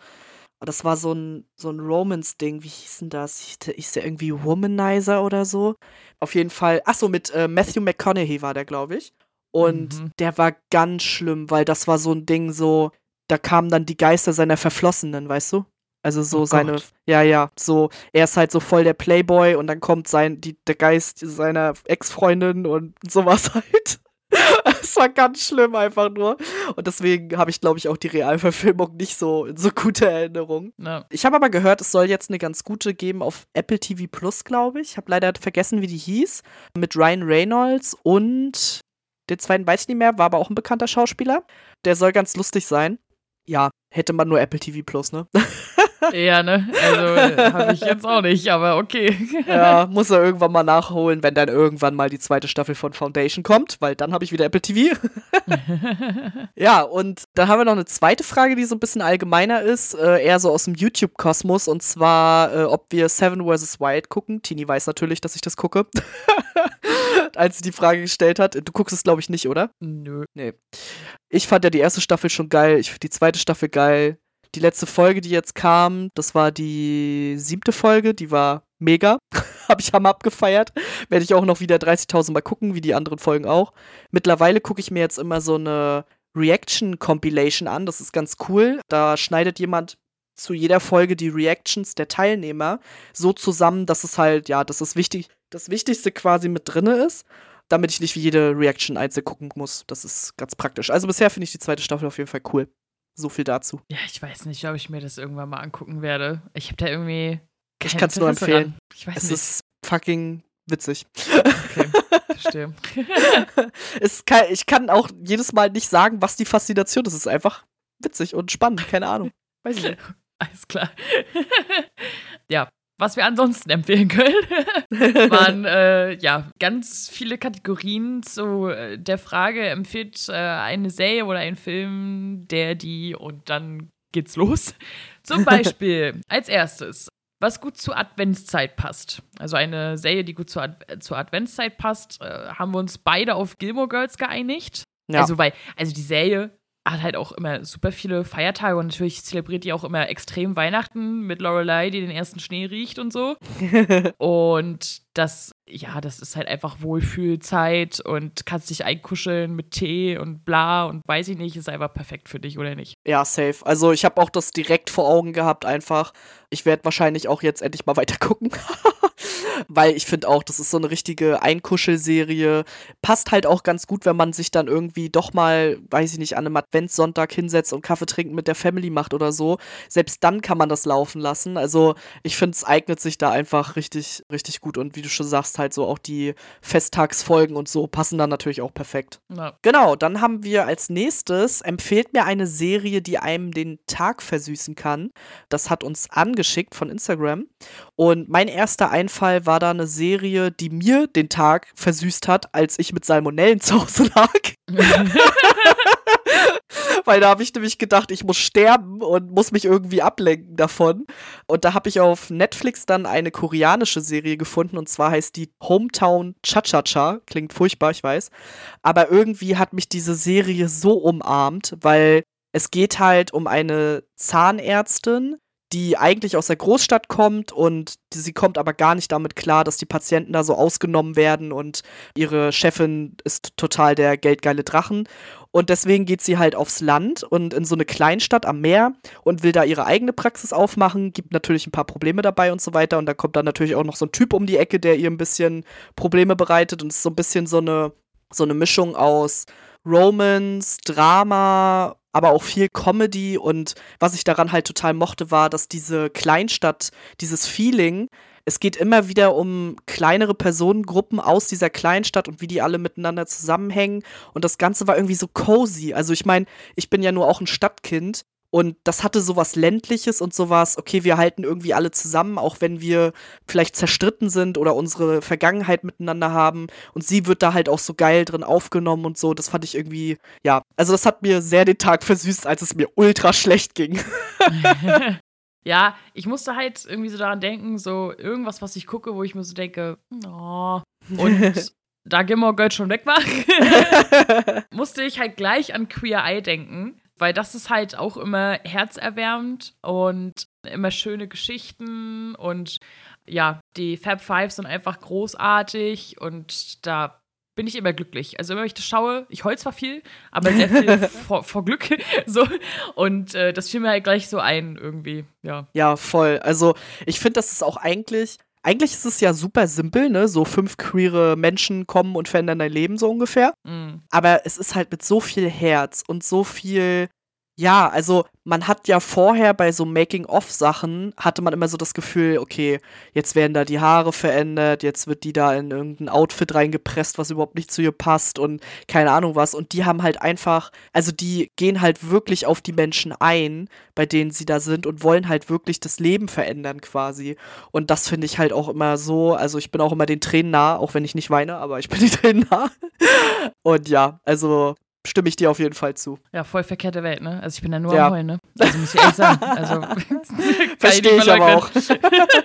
Das war so ein, so ein Romance-Ding. Wie hieß denn das? Hieß der irgendwie Womanizer oder so? Auf jeden Fall. Ach so, mit äh, Matthew McConaughey war der, glaube ich. Und mhm. der war ganz schlimm, weil das war so ein Ding so, da kamen dann die Geister seiner Verflossenen, weißt du? Also so oh seine, Gott. ja, ja, so, er ist halt so voll der Playboy und dann kommt sein, die, der Geist seiner Ex-Freundin und sowas halt. Es war ganz schlimm einfach nur. Und deswegen habe ich, glaube ich, auch die Realverfilmung nicht so in so gute Erinnerung. Ja. Ich habe aber gehört, es soll jetzt eine ganz gute geben auf Apple TV Plus, glaube ich. Ich habe leider vergessen, wie die hieß. Mit Ryan Reynolds und den zweiten weiß ich nicht mehr, war aber auch ein bekannter Schauspieler. Der soll ganz lustig sein. Ja, hätte man nur Apple TV Plus, ne? Ja, ne? Also habe ich jetzt auch nicht, aber okay. Ja, muss er irgendwann mal nachholen, wenn dann irgendwann mal die zweite Staffel von Foundation kommt, weil dann habe ich wieder Apple TV. ja, und dann haben wir noch eine zweite Frage, die so ein bisschen allgemeiner ist, äh, eher so aus dem YouTube-Kosmos, und zwar, äh, ob wir Seven vs. Wild gucken. Tini weiß natürlich, dass ich das gucke. Als sie die Frage gestellt hat. Du guckst es, glaube ich, nicht, oder? Nö. Nee. Ich fand ja die erste Staffel schon geil. Ich finde die zweite Staffel geil. Die letzte Folge, die jetzt kam, das war die siebte Folge, die war mega. Habe ich hammer abgefeiert. Werde ich auch noch wieder 30.000 Mal gucken, wie die anderen Folgen auch. Mittlerweile gucke ich mir jetzt immer so eine Reaction-Compilation an. Das ist ganz cool. Da schneidet jemand zu jeder Folge die Reactions der Teilnehmer so zusammen, dass es halt, ja, dass es wichtig, das Wichtigste quasi mit drinne ist, damit ich nicht wie jede Reaction einzeln gucken muss. Das ist ganz praktisch. Also bisher finde ich die zweite Staffel auf jeden Fall cool. So viel dazu. Ja, ich weiß nicht, ob ich mir das irgendwann mal angucken werde. Ich habe da irgendwie. Ich kann es nur empfehlen. Ich weiß es nicht. ist fucking witzig. Okay, verstehe. kann, ich kann auch jedes Mal nicht sagen, was die Faszination ist. Es ist einfach witzig und spannend. Keine Ahnung. Weiß ich nicht. Alles klar. ja, was wir ansonsten empfehlen können, waren äh, ja ganz viele Kategorien zu äh, der Frage, empfiehlt äh, eine Serie oder ein Film, der die und dann geht's los. Zum Beispiel als erstes, was gut zur Adventszeit passt. Also eine Serie, die gut zur, Ad zur Adventszeit passt, äh, haben wir uns beide auf Gilmore Girls geeinigt. Ja. Also weil, also die Serie hat halt auch immer super viele Feiertage und natürlich zelebriert die auch immer extrem Weihnachten mit Lorelei, die den ersten Schnee riecht und so. und das, ja, das ist halt einfach Wohlfühlzeit und kannst dich einkuscheln mit Tee und bla und weiß ich nicht, ist einfach perfekt für dich, oder nicht? Ja, safe. Also ich habe auch das direkt vor Augen gehabt, einfach. Ich werde wahrscheinlich auch jetzt endlich mal weiter gucken. Weil ich finde auch, das ist so eine richtige Einkuschelserie. Passt halt auch ganz gut, wenn man sich dann irgendwie doch mal, weiß ich nicht, an einem Adventssonntag hinsetzt und Kaffee trinken mit der Family macht oder so. Selbst dann kann man das laufen lassen. Also ich finde, es eignet sich da einfach richtig, richtig gut. Und wie du schon sagst, halt so auch die Festtagsfolgen und so passen dann natürlich auch perfekt. Ja. Genau, dann haben wir als nächstes, empfehlt mir eine Serie, die einem den Tag versüßen kann. Das hat uns angeschickt von Instagram. Und mein erster Einfall war da eine Serie, die mir den Tag versüßt hat, als ich mit Salmonellen zu Hause lag. Weil da habe ich nämlich gedacht, ich muss sterben und muss mich irgendwie ablenken davon. Und da habe ich auf Netflix dann eine koreanische Serie gefunden und zwar heißt die Hometown Cha-Cha-Cha. Klingt furchtbar, ich weiß. Aber irgendwie hat mich diese Serie so umarmt, weil es geht halt um eine Zahnärztin, die eigentlich aus der Großstadt kommt und sie kommt aber gar nicht damit klar, dass die Patienten da so ausgenommen werden und ihre Chefin ist total der geldgeile Drachen. Und deswegen geht sie halt aufs Land und in so eine Kleinstadt am Meer und will da ihre eigene Praxis aufmachen, gibt natürlich ein paar Probleme dabei und so weiter. Und da kommt dann natürlich auch noch so ein Typ um die Ecke, der ihr ein bisschen Probleme bereitet und ist so ein bisschen so eine, so eine Mischung aus Romance, Drama, aber auch viel Comedy. Und was ich daran halt total mochte, war, dass diese Kleinstadt, dieses Feeling, es geht immer wieder um kleinere Personengruppen aus dieser Kleinstadt und wie die alle miteinander zusammenhängen. Und das Ganze war irgendwie so cozy. Also ich meine, ich bin ja nur auch ein Stadtkind und das hatte sowas ländliches und sowas, okay, wir halten irgendwie alle zusammen, auch wenn wir vielleicht zerstritten sind oder unsere Vergangenheit miteinander haben. Und sie wird da halt auch so geil drin aufgenommen und so. Das fand ich irgendwie, ja, also das hat mir sehr den Tag versüßt, als es mir ultra schlecht ging. ja, ich musste halt irgendwie so daran denken, so irgendwas, was ich gucke, wo ich mir so denke, oh. Und da Gilmore Girls schon weg war, musste ich halt gleich an Queer Eye denken weil das ist halt auch immer herzerwärmend und immer schöne Geschichten und ja, die Fab Five sind einfach großartig und da bin ich immer glücklich. Also immer, wenn ich das schaue, ich heul zwar viel, aber sehr viel vor, vor, Glück. so. Und äh, das fiel mir halt gleich so ein, irgendwie, ja. Ja, voll. Also ich finde, das ist auch eigentlich eigentlich ist es ja super simpel, ne? So fünf queere Menschen kommen und verändern dein Leben so ungefähr. Mm. Aber es ist halt mit so viel Herz und so viel Ja, also man hat ja vorher bei so Making-of-Sachen, hatte man immer so das Gefühl, okay, jetzt werden da die Haare verändert, jetzt wird die da in irgendein Outfit reingepresst, was überhaupt nicht zu ihr passt und keine Ahnung was. Und die haben halt einfach, also die gehen halt wirklich auf die Menschen ein, bei denen sie da sind und wollen halt wirklich das Leben verändern quasi. Und das finde ich halt auch immer so, also ich bin auch immer den Tränen nah, auch wenn ich nicht weine, aber ich bin den Tränen nah. Und ja, also stimme ich dir auf jeden Fall zu. Ja, voll verkehrte Welt, ne? Also ich bin da nur ja. am Heulen, ne? Also muss ich ehrlich sagen. Also verstehe ich aber auch.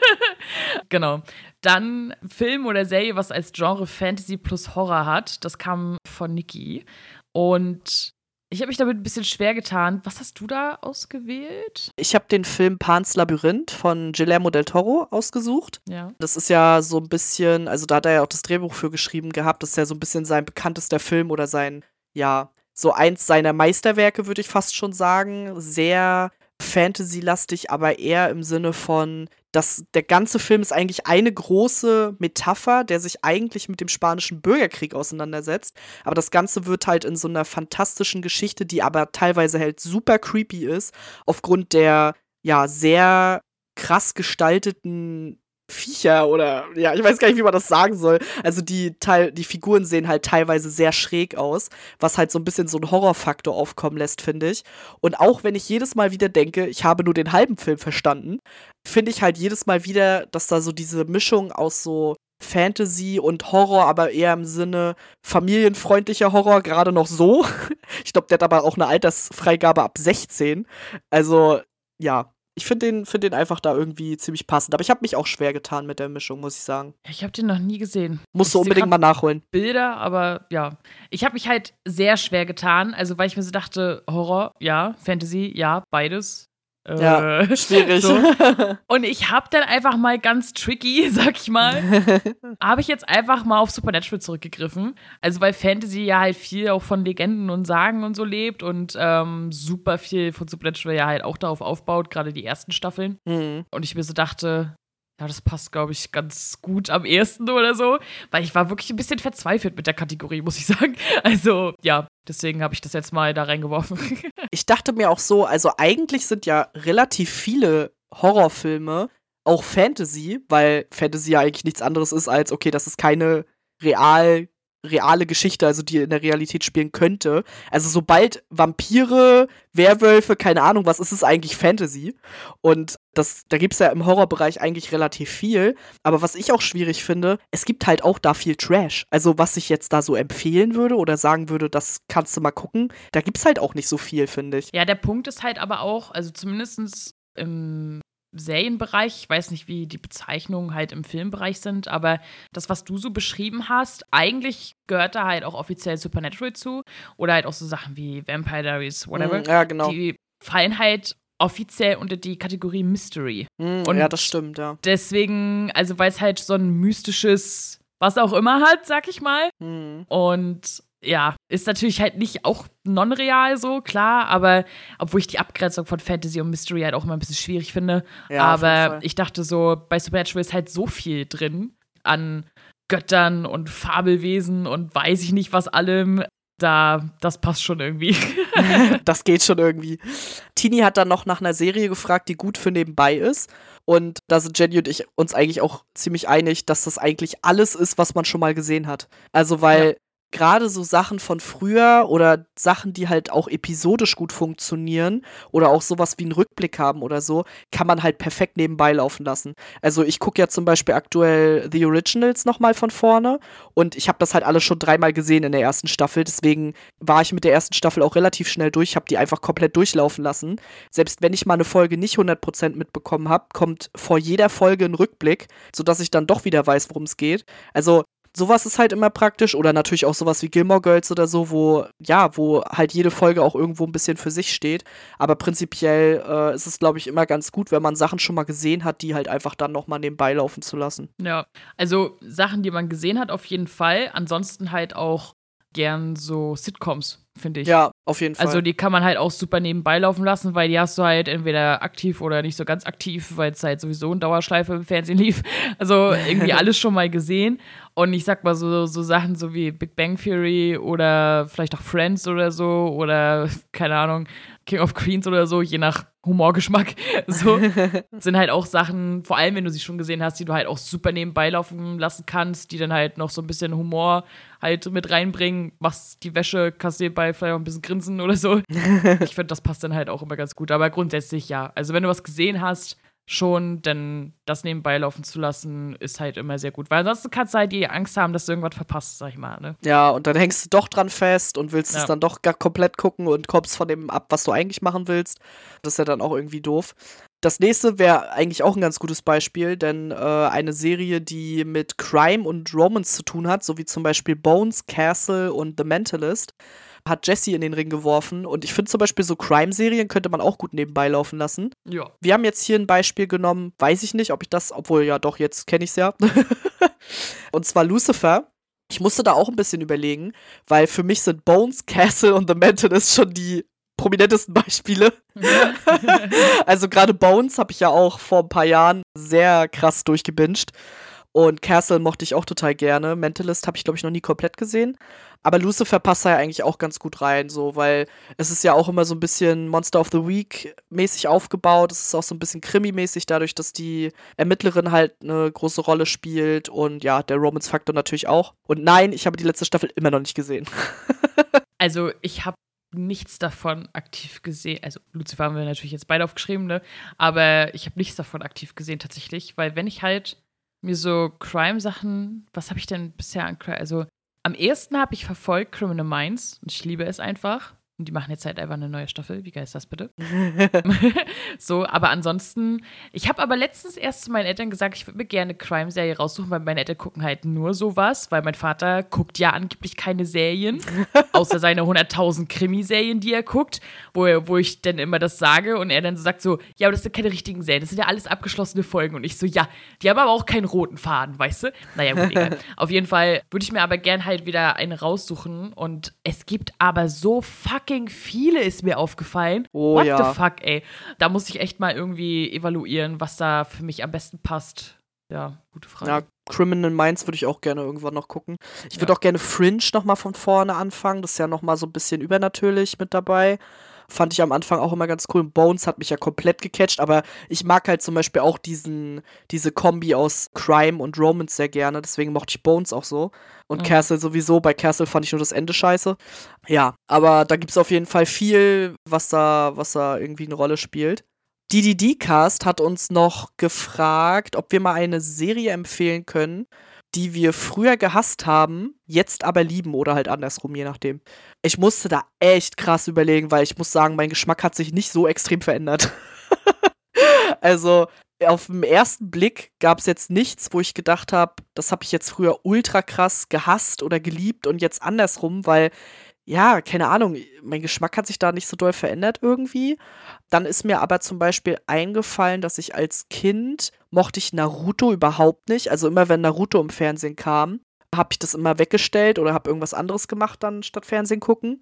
genau. Dann Film oder Serie, was als Genre Fantasy plus Horror hat, das kam von Niki. Und ich habe mich damit ein bisschen schwer getan. Was hast du da ausgewählt? Ich habe den Film Pan's Labyrinth von Guillermo del Toro ausgesucht. Ja. Das ist ja so ein bisschen, also da hat er ja auch das Drehbuch für geschrieben gehabt. Das ist ja so ein bisschen sein bekanntester Film oder sein ja, so eins seiner Meisterwerke, würde ich fast schon sagen. Sehr Fantasy-lastig, aber eher im Sinne von, dass der ganze Film ist eigentlich eine große Metapher, der sich eigentlich mit dem spanischen Bürgerkrieg auseinandersetzt. Aber das Ganze wird halt in so einer fantastischen Geschichte, die aber teilweise halt super creepy ist, aufgrund der ja sehr krass gestalteten Viecher oder ja, ich weiß gar nicht, wie man das sagen soll. Also die Teil, die Figuren sehen halt teilweise sehr schräg aus, was halt so ein bisschen so einen Horrorfaktor aufkommen lässt, finde ich. Und auch wenn ich jedes Mal wieder denke, ich habe nur den halben Film verstanden, finde ich halt jedes Mal wieder, dass da so diese Mischung aus so Fantasy und Horror, aber eher im Sinne familienfreundlicher Horror, gerade noch so. Ich glaube, der hat aber auch eine Altersfreigabe ab 16. Also, ja, ich finde den, find den einfach da irgendwie ziemlich passend. Aber ich habe mich auch schwer getan mit der Mischung, muss ich sagen. Ich habe den noch nie gesehen. Musst du unbedingt mal nachholen. Bilder, aber ja. Ich habe mich halt sehr schwer getan. Also, weil ich mir so dachte, Horror, ja, Fantasy, ja, beides. Ja, äh, schwierig. So. Und ich habe dann einfach mal ganz tricky, sag ich mal, habe ich jetzt einfach mal auf Supernatural zurückgegriffen. Also weil Fantasy ja halt viel auch von Legenden und Sagen und so lebt und ähm, super viel von Supernatural ja halt auch darauf aufbaut, gerade die ersten Staffeln. Mhm. Und ich mir so dachte, ja, das passt, glaube ich, ganz gut am ersten oder so, weil ich war wirklich ein bisschen verzweifelt mit der Kategorie, muss ich sagen. Also, ja, deswegen habe ich das jetzt mal da reingeworfen. ich dachte mir auch so, also eigentlich sind ja relativ viele Horrorfilme auch Fantasy, weil Fantasy ja eigentlich nichts anderes ist als, okay, das ist keine real reale Geschichte, also die in der Realität spielen könnte. Also sobald Vampire, Werwölfe, keine Ahnung, was ist es eigentlich Fantasy? Und das, da gibt es ja im Horrorbereich eigentlich relativ viel. Aber was ich auch schwierig finde, es gibt halt auch da viel Trash. Also was ich jetzt da so empfehlen würde oder sagen würde, das kannst du mal gucken, da gibt es halt auch nicht so viel, finde ich. Ja, der Punkt ist halt aber auch, also zumindest im Serienbereich, ich weiß nicht, wie die Bezeichnungen halt im Filmbereich sind, aber das, was du so beschrieben hast, eigentlich gehört da halt auch offiziell Supernatural zu oder halt auch so Sachen wie Vampire Diaries, whatever. Mm, ja, genau. Die fallen halt offiziell unter die Kategorie Mystery. Mm, Und ja, das stimmt, ja. Deswegen, also weil es halt so ein mystisches was auch immer hat, sag ich mal. Mm. Und ja, ist natürlich halt nicht auch non-real so, klar, aber obwohl ich die Abgrenzung von Fantasy und Mystery halt auch immer ein bisschen schwierig finde. Ja, aber ich dachte so, bei Supernatural ist halt so viel drin an Göttern und Fabelwesen und weiß ich nicht was allem. Da, das passt schon irgendwie. das geht schon irgendwie. Tini hat dann noch nach einer Serie gefragt, die gut für nebenbei ist. Und da sind Jenny und ich uns eigentlich auch ziemlich einig, dass das eigentlich alles ist, was man schon mal gesehen hat. Also, weil ja gerade so Sachen von früher oder Sachen, die halt auch episodisch gut funktionieren oder auch sowas wie einen Rückblick haben oder so, kann man halt perfekt nebenbei laufen lassen. Also ich gucke ja zum Beispiel aktuell The Originals nochmal von vorne und ich habe das halt alles schon dreimal gesehen in der ersten Staffel, deswegen war ich mit der ersten Staffel auch relativ schnell durch, habe die einfach komplett durchlaufen lassen. Selbst wenn ich mal eine Folge nicht 100% mitbekommen habe, kommt vor jeder Folge ein Rückblick, sodass ich dann doch wieder weiß, worum es geht. Also sowas ist halt immer praktisch. Oder natürlich auch sowas wie Gilmore Girls oder so, wo, ja, wo halt jede Folge auch irgendwo ein bisschen für sich steht. Aber prinzipiell äh, ist es, glaube ich, immer ganz gut, wenn man Sachen schon mal gesehen hat, die halt einfach dann nochmal nebenbei laufen zu lassen. Ja, also Sachen, die man gesehen hat, auf jeden Fall. Ansonsten halt auch gern so Sitcoms, finde ich. Ja, auf jeden Fall. Also die kann man halt auch super nebenbei laufen lassen, weil die hast du halt entweder aktiv oder nicht so ganz aktiv, weil es halt sowieso in Dauerschleife im Fernsehen lief. Also irgendwie alles schon mal gesehen. Und ich sag mal so, so Sachen so wie Big Bang Theory oder vielleicht auch Friends oder so oder keine Ahnung, King of Queens oder so, je nach Humorgeschmack. So sind halt auch Sachen, vor allem wenn du sie schon gesehen hast, die du halt auch super nebenbei laufen lassen kannst, die dann halt noch so ein bisschen Humor halt mit reinbringen. Machst die Wäsche, kassiert bei vielleicht auch ein bisschen Grinsen oder so. ich finde, das passt dann halt auch immer ganz gut. Aber grundsätzlich ja. Also wenn du was gesehen hast, schon, denn das nebenbei laufen zu lassen, ist halt immer sehr gut. Weil ansonsten kannst du halt die Angst haben, dass du irgendwas verpasst, sag ich mal. Ne? Ja, und dann hängst du doch dran fest und willst ja. es dann doch gar komplett gucken und kommst von dem ab, was du eigentlich machen willst. Das ist ja dann auch irgendwie doof. Das nächste wäre eigentlich auch ein ganz gutes Beispiel, denn äh, eine Serie, die mit Crime und Romance zu tun hat, so wie zum Beispiel Bones, Castle und The Mentalist, hat Jesse in den Ring geworfen. Und ich finde zum Beispiel so Crime-Serien könnte man auch gut nebenbei laufen lassen. Ja. Wir haben jetzt hier ein Beispiel genommen, weiß ich nicht, ob ich das, obwohl ja doch, jetzt kenne ich es ja. und zwar Lucifer. Ich musste da auch ein bisschen überlegen, weil für mich sind Bones, Castle und The Mentalist schon die prominentesten Beispiele. also gerade Bones habe ich ja auch vor ein paar Jahren sehr krass durchgebinged. Und Castle mochte ich auch total gerne. Mentalist habe ich, glaube ich, noch nie komplett gesehen. Aber Lucifer passt da ja eigentlich auch ganz gut rein, so, weil es ist ja auch immer so ein bisschen Monster of the Week mäßig aufgebaut. Es ist auch so ein bisschen Krimi-mäßig, dadurch, dass die Ermittlerin halt eine große Rolle spielt und ja, der Romance-Faktor natürlich auch. Und nein, ich habe die letzte Staffel immer noch nicht gesehen. also, ich habe nichts davon aktiv gesehen. Also Lucifer haben wir natürlich jetzt beide aufgeschrieben, ne? Aber ich habe nichts davon aktiv gesehen tatsächlich, weil wenn ich halt mir so Crime-Sachen, was habe ich denn bisher an Crime? Also am ehesten habe ich verfolgt Criminal Minds und ich liebe es einfach. Und die machen jetzt halt einfach eine neue Staffel. Wie geil ist das bitte? so, aber ansonsten, ich habe aber letztens erst zu meinen Eltern gesagt, ich würde mir gerne eine Crime-Serie raussuchen, weil meine Eltern gucken halt nur sowas, weil mein Vater guckt ja angeblich keine Serien, außer seine 100.000 Krimiserien, die er guckt, wo, er, wo ich dann immer das sage und er dann so sagt so, ja, aber das sind keine richtigen Serien, das sind ja alles abgeschlossene Folgen. Und ich so, ja, die haben aber auch keinen roten Faden, weißt du? Naja, gut, egal. Auf jeden Fall würde ich mir aber gern halt wieder eine raussuchen und es gibt aber so fuck fucking viele, ist mir aufgefallen. Oh, What ja. the fuck, ey. Da muss ich echt mal irgendwie evaluieren, was da für mich am besten passt. Ja, gute Frage. Ja, Criminal Minds würde ich auch gerne irgendwann noch gucken. Ich würde ja. auch gerne Fringe noch mal von vorne anfangen. Das ist ja noch mal so ein bisschen übernatürlich mit dabei. Fand ich am Anfang auch immer ganz cool. Bones hat mich ja komplett gecatcht, aber ich mag halt zum Beispiel auch diesen, diese Kombi aus Crime und Romance sehr gerne. Deswegen mochte ich Bones auch so. Und mhm. Castle sowieso. Bei Castle fand ich nur das Ende scheiße. Ja, aber da gibt es auf jeden Fall viel, was da, was da irgendwie eine Rolle spielt. DDD-Cast hat uns noch gefragt, ob wir mal eine Serie empfehlen können, die wir früher gehasst haben, jetzt aber lieben oder halt andersrum, je nachdem. Ich musste da echt krass überlegen, weil ich muss sagen, mein Geschmack hat sich nicht so extrem verändert. also auf den ersten Blick gab es jetzt nichts, wo ich gedacht habe, das habe ich jetzt früher ultra krass gehasst oder geliebt und jetzt andersrum, weil ja, keine Ahnung, mein Geschmack hat sich da nicht so doll verändert irgendwie. Dann ist mir aber zum Beispiel eingefallen, dass ich als Kind mochte ich Naruto überhaupt nicht. Also immer wenn Naruto im Fernsehen kam, habe ich das immer weggestellt oder habe irgendwas anderes gemacht dann statt Fernsehen gucken.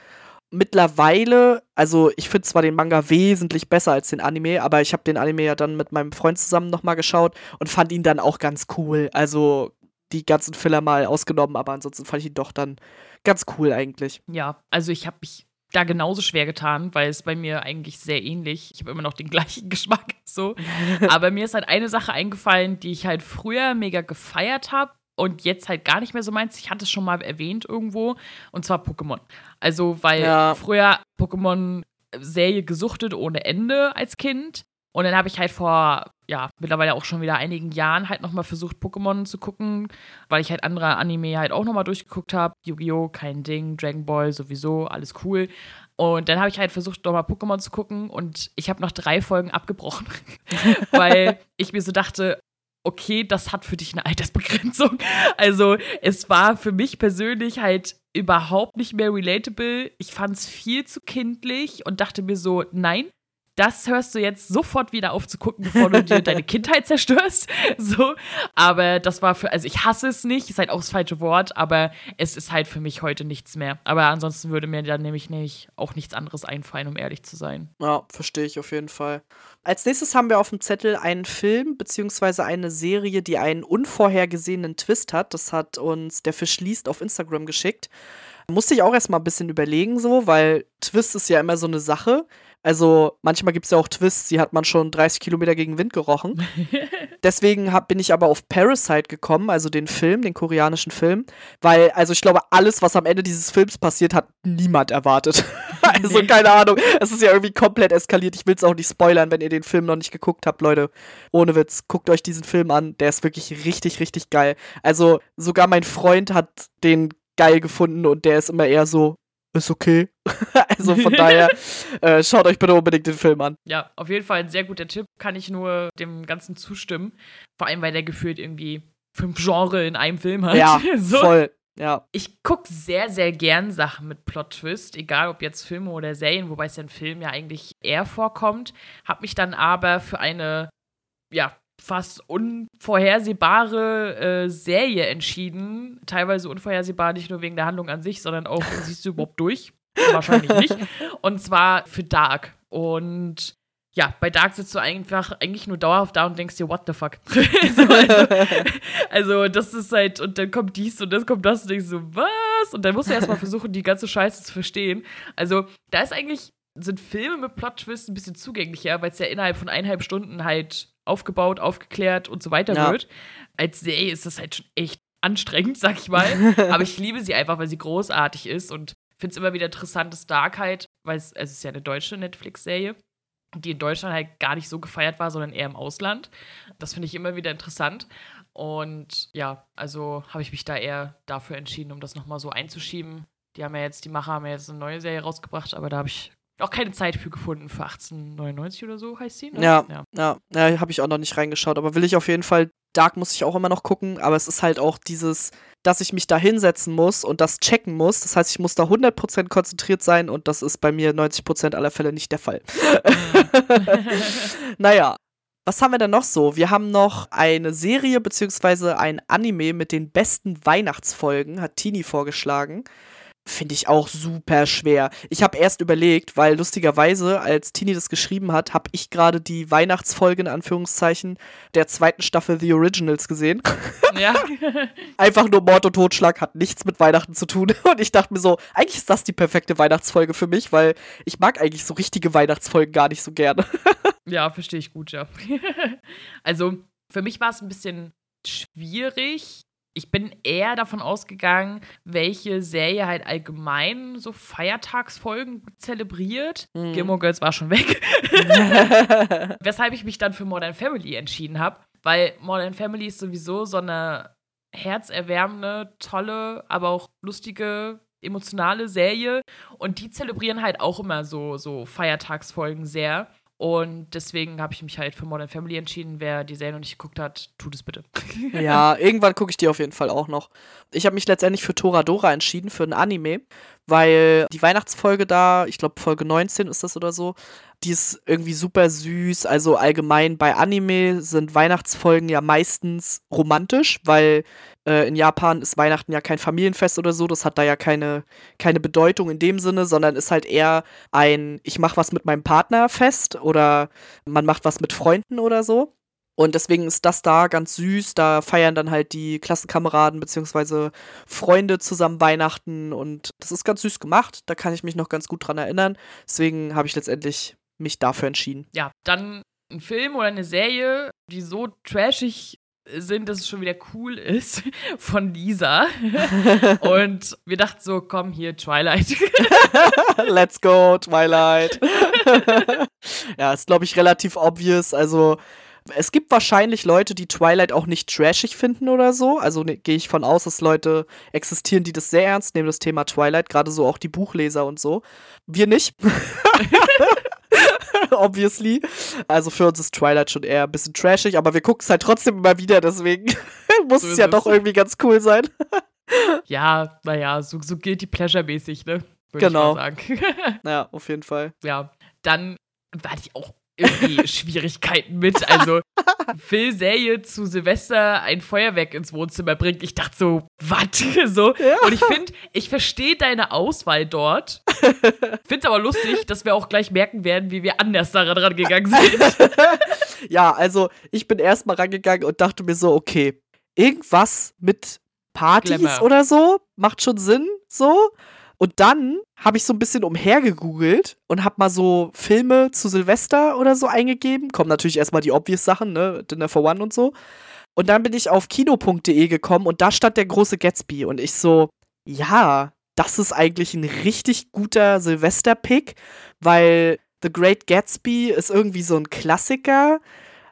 Mittlerweile, also ich finde zwar den Manga wesentlich besser als den Anime, aber ich habe den Anime ja dann mit meinem Freund zusammen nochmal geschaut und fand ihn dann auch ganz cool. Also die ganzen Filler mal ausgenommen, aber ansonsten fand ich ihn doch dann ganz cool eigentlich. Ja, also ich habe mich da genauso schwer getan, weil es bei mir eigentlich sehr ähnlich. Ich habe immer noch den gleichen Geschmack so. Aber mir ist halt eine Sache eingefallen, die ich halt früher mega gefeiert habe und jetzt halt gar nicht mehr so meins. Ich hatte es schon mal erwähnt irgendwo und zwar Pokémon. Also, weil ja. früher Pokémon Serie gesuchtet ohne Ende als Kind und dann habe ich halt vor, ja, mittlerweile auch schon wieder einigen Jahren halt nochmal versucht, Pokémon zu gucken, weil ich halt andere Anime halt auch nochmal durchgeguckt habe. Yu-Gi-Oh!, kein Ding, Dragon Ball sowieso, alles cool. Und dann habe ich halt versucht, nochmal Pokémon zu gucken und ich habe noch drei Folgen abgebrochen, weil ich mir so dachte, okay, das hat für dich eine Altersbegrenzung. Also es war für mich persönlich halt überhaupt nicht mehr relatable. Ich fand es viel zu kindlich und dachte mir so, nein, das hörst du jetzt sofort wieder auf zu gucken, bevor du dir deine Kindheit zerstörst. So, aber das war für, also ich hasse es nicht, ist halt auch das falsche Wort, aber es ist halt für mich heute nichts mehr. Aber ansonsten würde mir dann nämlich nicht auch nichts anderes einfallen, um ehrlich zu sein. Ja, verstehe ich auf jeden Fall. Als nächstes haben wir auf dem Zettel einen Film beziehungsweise eine Serie, die einen unvorhergesehenen Twist hat. Das hat uns der Fisch liest auf Instagram geschickt. Musste ich auch erstmal ein bisschen überlegen, so, weil Twist ist ja immer so eine Sache Also manchmal gibt es ja auch Twists, die hat man schon 30 Kilometer gegen Wind gerochen. Deswegen hab, bin ich aber auf Parasite gekommen, also den Film, den koreanischen Film, weil, also ich glaube, alles, was am Ende dieses Films passiert, hat niemand erwartet. also Nee. keine Ahnung, es ist ja irgendwie komplett eskaliert. Ich will es auch nicht spoilern, wenn ihr den Film noch nicht geguckt habt, Leute. Ohne Witz, guckt euch diesen Film an, der ist wirklich richtig, richtig geil. Also sogar mein Freund hat den geil gefunden und der ist immer eher so, ist okay. also von daher, äh, schaut euch bitte unbedingt den Film an. Ja, auf jeden Fall ein sehr guter Tipp. Kann ich nur dem Ganzen zustimmen. Vor allem, weil der gefühlt irgendwie fünf Genre in einem Film hat. Ja, so. voll. Ja. Ich gucke sehr, sehr gern Sachen mit Plot-Twist, egal ob jetzt Filme oder Serien, wobei es ja in Filmen ja eigentlich eher vorkommt. Hab mich dann aber für eine, ja, fast unvorhersehbare äh, Serie entschieden. Teilweise unvorhersehbar, nicht nur wegen der Handlung an sich, sondern auch, siehst du überhaupt durch? Wahrscheinlich nicht. Und zwar für Dark. Und ja, bei Dark sitzt du einfach eigentlich nur dauerhaft da und denkst dir, what the fuck? so, also, also, das ist halt, und dann kommt dies und das kommt das und denkst so, was? Und dann musst du erstmal versuchen, die ganze Scheiße zu verstehen. Also, da ist eigentlich, sind Filme mit Plot-Twist ein bisschen zugänglicher, weil es ja innerhalb von eineinhalb Stunden halt aufgebaut, aufgeklärt und so weiter Ja. wird. Als Serie ist das halt schon echt anstrengend, sag ich mal. Aber ich liebe sie einfach, weil sie großartig ist und finde es immer wieder interessant, dass Dark halt, weil es, es ist ja eine deutsche Netflix-Serie, die in Deutschland halt gar nicht so gefeiert war, sondern eher im Ausland. Das finde ich immer wieder interessant. Und ja, also habe ich mich da eher dafür entschieden, um das nochmal so einzuschieben. Die haben ja jetzt, die Macher haben ja jetzt eine neue Serie rausgebracht, aber da habe ich auch keine Zeit für gefunden. Für 1899 oder so heißt sie. Ne? Ja, ja. ja, ja habe ich auch noch nicht reingeschaut, aber will ich auf jeden Fall. Dark muss ich auch immer noch gucken, aber es ist halt auch dieses, dass ich mich da hinsetzen muss und das checken muss. Das heißt, ich muss da 100% konzentriert sein und das ist bei mir 90% aller Fälle nicht der Fall. naja, was haben wir denn noch so? Wir haben noch eine Serie beziehungsweise ein Anime mit den besten Weihnachtsfolgen, hat Tini vorgeschlagen. Finde ich auch super schwer. Ich habe erst überlegt, weil lustigerweise, als Tini das geschrieben hat, habe ich gerade die Weihnachtsfolge in Anführungszeichen der zweiten Staffel The Originals gesehen. ja. Einfach nur Mord und Totschlag hat nichts mit Weihnachten zu tun. Und ich dachte mir so, eigentlich ist das die perfekte Weihnachtsfolge für mich, weil ich mag eigentlich so richtige Weihnachtsfolgen gar nicht so gerne. Ja, verstehe ich gut, ja. also, für mich war es ein bisschen schwierig. Ich bin eher davon ausgegangen, welche Serie halt allgemein so Feiertagsfolgen zelebriert. Mhm. Gilmore Girls war schon weg. Weshalb ich mich dann für Modern Family entschieden habe. Weil Modern Family ist sowieso so eine herzerwärmende, tolle, aber auch lustige, emotionale Serie. Und die zelebrieren halt auch immer so, so Feiertagsfolgen sehr. Und deswegen habe ich mich halt für Modern Family entschieden. Wer die Serie noch nicht geguckt hat, tut es bitte. ja, irgendwann gucke ich die auf jeden Fall auch noch. Ich habe mich letztendlich für Toradora entschieden, für ein Anime, weil die Weihnachtsfolge da, ich glaube Folge 19 ist das oder so, die ist irgendwie super süß. Also allgemein bei Anime sind Weihnachtsfolgen ja meistens romantisch, weil äh, in Japan ist Weihnachten ja kein Familienfest oder so. Das hat da ja keine, keine Bedeutung in dem Sinne, sondern ist halt eher ein, ich mache was mit meinem Partner fest oder man macht was mit Freunden oder so. Und deswegen ist das da ganz süß. Da feiern dann halt die Klassenkameraden bzw. Freunde zusammen Weihnachten und das ist ganz süß gemacht. Da kann ich mich noch ganz gut dran erinnern. Deswegen habe ich letztendlich mich dafür entschieden. Ja, dann ein Film oder eine Serie, die so trashig sind, dass es schon wieder cool ist, von Lisa. Und wir dachten so, komm hier, Twilight. Let's go, Twilight. ja, ist, glaube ich, relativ obvious. Also, es gibt wahrscheinlich Leute, die Twilight auch nicht trashig finden oder so. Also ne, gehe ich von aus, dass Leute existieren, die das sehr ernst nehmen, das Thema Twilight. Gerade so auch die Buchleser und so. Wir nicht. Obviously. Also für uns ist Twilight schon eher ein bisschen trashig, aber wir gucken es halt trotzdem immer wieder, deswegen muss So es ja es. doch irgendwie ganz cool sein. ja, naja, so, so guilty pleasure-mäßig, ne? Würde Genau. ich mal sagen. Ja, auf jeden Fall. ja, dann hatte ich auch irgendwie Schwierigkeiten mit. Also, Phil Serie zu Silvester ein Feuerwerk ins Wohnzimmer bringt. Ich dachte so, was? so. Ja. Und ich finde, ich verstehe deine Auswahl dort. Finde es aber lustig, dass wir auch gleich merken werden, wie wir anders daran rangegangen sind. Ja, also ich bin erstmal rangegangen und dachte mir so, okay, irgendwas mit Partys Glamour. oder so macht schon Sinn, so. Und dann habe ich so ein bisschen umhergegoogelt und habe mal so Filme zu Silvester oder so eingegeben. Kommen natürlich erstmal die obvious Sachen, ne? Dinner for One und so. Und dann bin ich auf kino.de gekommen und da stand der große Gatsby. Und ich so, ja, das ist eigentlich ein richtig guter Silvester-Pick, weil The Great Gatsby ist irgendwie so ein Klassiker.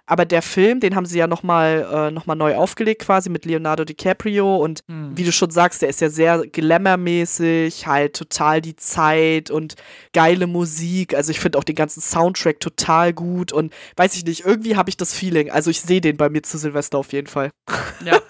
Aber der Film, den haben sie ja nochmal äh, noch neu aufgelegt, quasi mit Leonardo DiCaprio. Und mhm. wie du schon sagst, der ist ja sehr glamourmäßig, halt total die Zeit und geile Musik. Also ich finde auch den ganzen Soundtrack total gut. Und weiß ich nicht, irgendwie habe ich das Feeling. Also ich sehe den bei mir zu Silvester auf jeden Fall. Ja.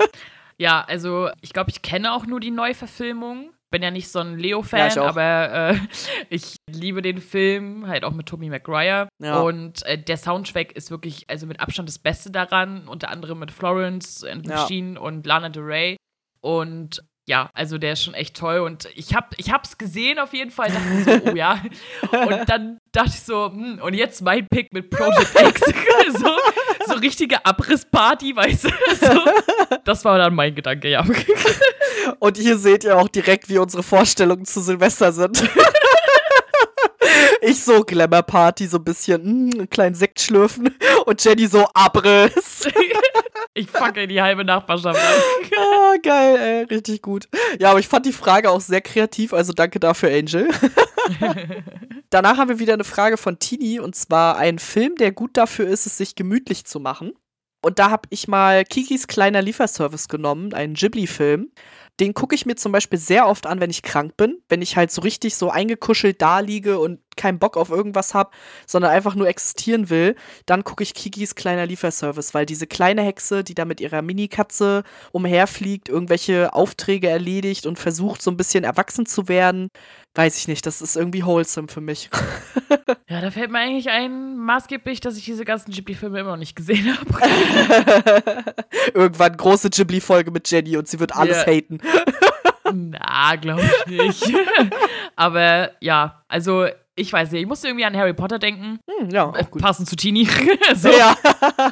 Ja, also ich glaube, ich kenne auch nur die Neuverfilmung bin ja nicht so ein Leo-Fan, ja, aber äh, ich liebe den Film, halt auch mit Tommy McGuire. Ja. Und äh, der Soundtrack ist wirklich, also mit Abstand das Beste daran, unter anderem mit Florence and ja. Machine und Lana Del Rey. Und ja, also der ist schon echt toll und ich hab, ich hab's gesehen auf jeden Fall, dachte so, oh ja. Und dann dachte ich so, hm, und jetzt mein Pick mit Project X. so, so richtige Abrissparty, weißt du? So, das war dann mein Gedanke, ja. Und hier seht ihr auch direkt, wie unsere Vorstellungen zu Silvester sind. ich so Glamour Party, so ein bisschen, mh, einen kleinen Sekt schlürfen und Jenny so Abriss. ich fucke die halbe Nachbarschaft an. ah, geil, ey, richtig gut. Ja, aber ich fand die Frage auch sehr kreativ, also danke dafür, Angel. Danach haben wir wieder eine Frage von Tini und zwar ein Film, der gut dafür ist, es sich gemütlich zu machen. Und da habe ich mal Kikis kleiner Lieferservice genommen, einen Ghibli-Film. Den gucke ich mir zum Beispiel sehr oft an, wenn ich krank bin, wenn ich halt so richtig so eingekuschelt da liege und keinen Bock auf irgendwas habe, sondern einfach nur existieren will, dann gucke ich Kikis kleiner Lieferservice, weil diese kleine Hexe, die da mit ihrer Minikatze umherfliegt, irgendwelche Aufträge erledigt und versucht so ein bisschen erwachsen zu werden, weiß ich nicht, das ist irgendwie wholesome für mich. ja, da fällt mir eigentlich ein, maßgeblich, dass ich diese ganzen Ghibli-Filme immer noch nicht gesehen habe. Irgendwann große Ghibli-Folge mit Jenny und sie wird alles yeah. haten. Na, glaube ich nicht. Aber ja, also ich weiß nicht, ich musste irgendwie an Harry Potter denken. Hm, ja, auch gut. Passend zu Teenie. so. Ja.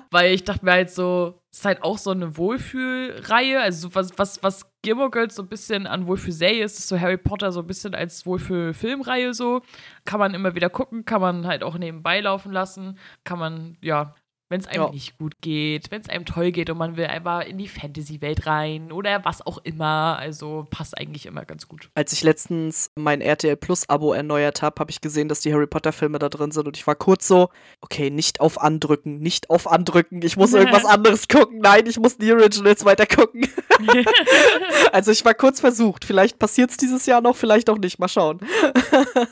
Weil ich dachte mir halt so, es ist halt auch so eine Wohlfühlreihe. Also was, was, was Gilmore Girls so ein bisschen an Wohlfühlserie ist, ist so Harry Potter so ein bisschen als Wohlfühl-Filmreihe so. Kann man immer wieder gucken, kann man halt auch nebenbei laufen lassen, kann man, ja, wenn es einem ja. nicht gut geht, wenn es einem toll geht und man will einfach in die Fantasy-Welt rein oder was auch immer. Also passt eigentlich immer ganz gut. Als ich letztens mein RTL Plus-Abo erneuert habe, habe ich gesehen, dass die Harry Potter-Filme da drin sind und ich war kurz so, okay, nicht auf andrücken, nicht auf andrücken, ich muss irgendwas anderes gucken. Nein, ich muss die Originals weiter gucken. also ich war kurz versucht. Vielleicht passiert es dieses Jahr noch, vielleicht auch nicht. Mal schauen.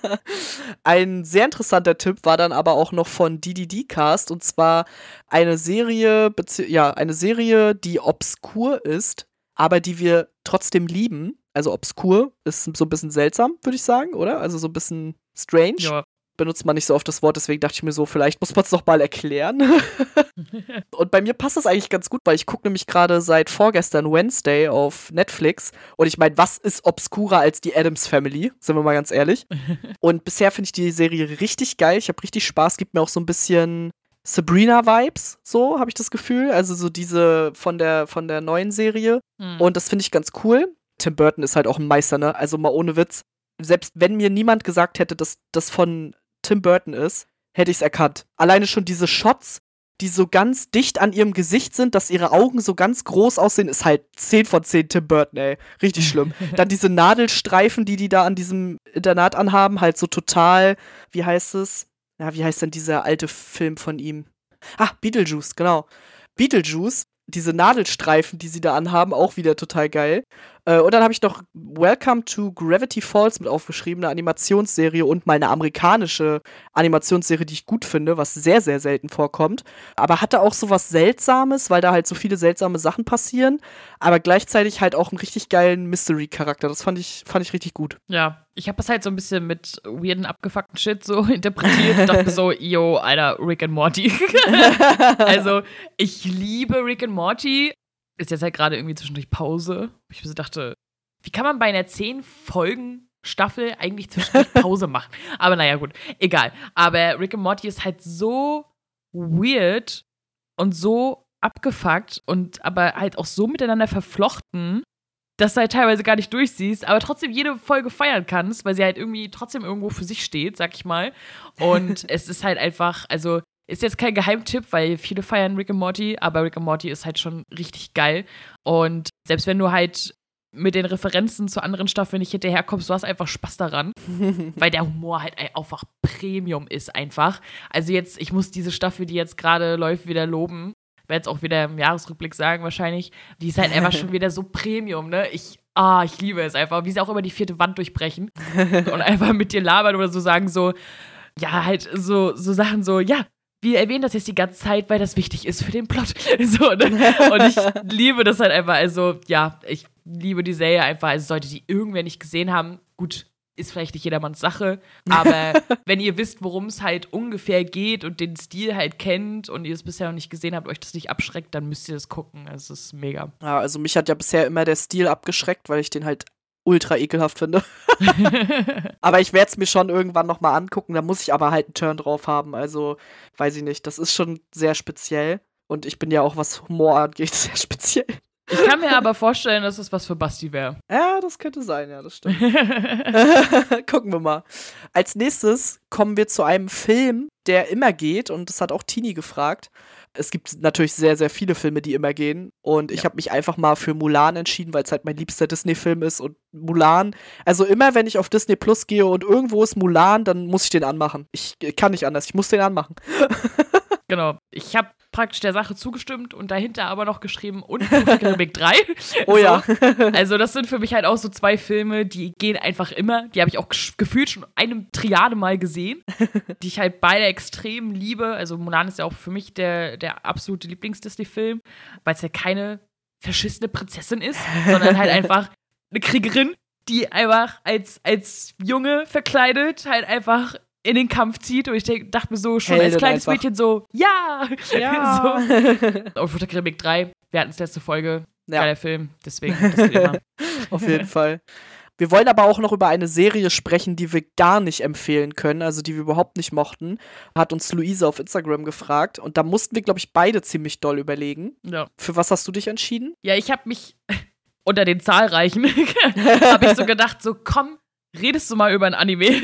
Ein sehr interessanter Tipp war dann aber auch noch von DDD Cast und zwar eine Serie, ja, eine Serie, die obskur ist, aber die wir trotzdem lieben. Also obskur ist so ein bisschen seltsam, würde ich sagen, oder? Also so ein bisschen strange. Ja. Benutzt man nicht so oft das Wort, deswegen dachte ich mir so, vielleicht muss man es mal erklären. und bei mir passt das eigentlich ganz gut, weil ich gucke nämlich gerade seit vorgestern Wednesday auf Netflix. Und ich meine, was ist obskurer als die Adams Family? Sind wir mal ganz ehrlich. und bisher finde ich die Serie richtig geil. Ich habe richtig Spaß, gibt mir auch so ein bisschen Sabrina-Vibes, so habe ich das Gefühl. Also so diese von der, von der neuen Serie. Mhm. Und das finde ich ganz cool. Tim Burton ist halt auch ein Meister, ne? Also mal ohne Witz. Selbst wenn mir niemand gesagt hätte, dass das von Tim Burton ist, hätte ich es erkannt. Alleine schon diese Shots, die so ganz dicht an ihrem Gesicht sind, dass ihre Augen so ganz groß aussehen, ist halt 10 von 10 Tim Burton, ey. Richtig schlimm. Dann diese Nadelstreifen, die die da an diesem Internat anhaben, halt so total, wie heißt es? Ja, wie heißt denn dieser alte Film von ihm? Ah, Beetlejuice, genau. Beetlejuice, diese Nadelstreifen, die sie da anhaben, auch wieder total geil. Äh, und dann habe ich noch Welcome to Gravity Falls mit aufgeschrieben, eine Animationsserie und mal eine amerikanische Animationsserie, die ich gut finde, was sehr, sehr selten vorkommt. Aber hatte auch so was Seltsames, weil da halt so viele seltsame Sachen passieren, aber gleichzeitig halt auch einen richtig geilen Mystery-Charakter. Das fand ich, fand ich richtig gut. Ja, ich habe das halt so ein bisschen mit weirden, abgefuckten Shit so interpretiert. Ich dachte so, yo, Alter, Rick and Morty. also, ich liebe Rick and Morty, ist jetzt halt gerade irgendwie zwischendurch Pause. Ich dachte, wie kann man bei einer zehn Folgen Staffel eigentlich zwischendurch Pause machen? Aber naja, gut, egal. Aber Rick and Morty ist halt so weird und so abgefuckt und aber halt auch so miteinander verflochten, dass du halt teilweise gar nicht durchsiehst, aber trotzdem jede Folge feiern kannst, weil sie halt irgendwie trotzdem irgendwo für sich steht, sag ich mal. Und es ist halt einfach, also ist jetzt kein Geheimtipp, weil viele feiern Rick and Morty, aber Rick and Morty ist halt schon richtig geil. Und selbst wenn du halt mit den Referenzen zu anderen Staffeln nicht hinterherkommst, du hast einfach Spaß daran, weil der Humor halt einfach Premium ist einfach. Also jetzt, ich muss diese Staffel, die jetzt gerade läuft, wieder loben. Werde jetzt auch wieder im Jahresrückblick sagen wahrscheinlich. Die ist halt einfach schon wieder so Premium, ne? Ich, ah, ich liebe es einfach, wie sie auch immer die vierte Wand durchbrechen und einfach mit dir labern oder so sagen so, ja, halt so, so Sachen so, ja, wir erwähnen das jetzt die ganze Zeit, weil das wichtig ist für den Plot. So, ne? Und ich liebe das halt einfach. Also, ja, ich liebe die Serie einfach. Also, sollte die irgendwer nicht gesehen haben, gut, ist vielleicht nicht jedermanns Sache. Aber wenn ihr wisst, worum es halt ungefähr geht und den Stil halt kennt und ihr es bisher noch nicht gesehen habt, euch das nicht abschreckt, dann müsst ihr das gucken. Es ist mega. Ja, also mich hat ja bisher immer der Stil abgeschreckt, weil ich den halt ultra ekelhaft finde. aber ich werde es mir schon irgendwann nochmal angucken. Da muss ich aber halt einen Turn drauf haben. Also, weiß ich nicht. Das ist schon sehr speziell. Und ich bin ja auch, was Humor angeht, sehr speziell. Ich kann mir aber vorstellen, dass es was für Basti wäre. Ja, das könnte sein, ja, das stimmt. Gucken wir mal. Als nächstes kommen wir zu einem Film, der immer geht, und das hat auch Tini gefragt. Es gibt natürlich sehr, sehr viele Filme, die immer gehen. Und ich ja. habe mich einfach mal für Mulan entschieden, weil es halt mein liebster Disney-Film ist. Und Mulan, also immer wenn ich auf Disney Plus gehe und irgendwo ist Mulan, dann muss ich den anmachen. Ich kann nicht anders, ich muss den anmachen. genau. Ich habe praktisch der Sache zugestimmt und dahinter aber noch geschrieben und Karibik 3. Oh so. ja. also das sind für mich halt auch so zwei Filme, die gehen einfach immer. Die habe ich auch gefühlt schon einem Triade mal gesehen, die ich halt beide extrem liebe. Also Mulan ist ja auch für mich der, der absolute Lieblings-Disney-Film, weil es ja keine verschissene Prinzessin ist, sondern halt einfach eine Kriegerin, die einfach als, als Junge verkleidet halt einfach in den Kampf zieht. Und ich denk, dachte mir so schon Heldin als kleines einfach. Mädchen so, ja! Ja! so. Und Karibik 3, wir hatten es letzte Folge, ja. geiler Film, deswegen das Auf jeden Fall. Wir wollen aber auch noch über eine Serie sprechen, die wir gar nicht empfehlen können, also die wir überhaupt nicht mochten. Hat uns Luise auf Instagram gefragt und da mussten wir, glaube ich, beide ziemlich doll überlegen. Ja. Für was hast du dich entschieden? Ja, ich habe mich unter den zahlreichen habe ich so gedacht, so komm, redest du mal über ein Anime.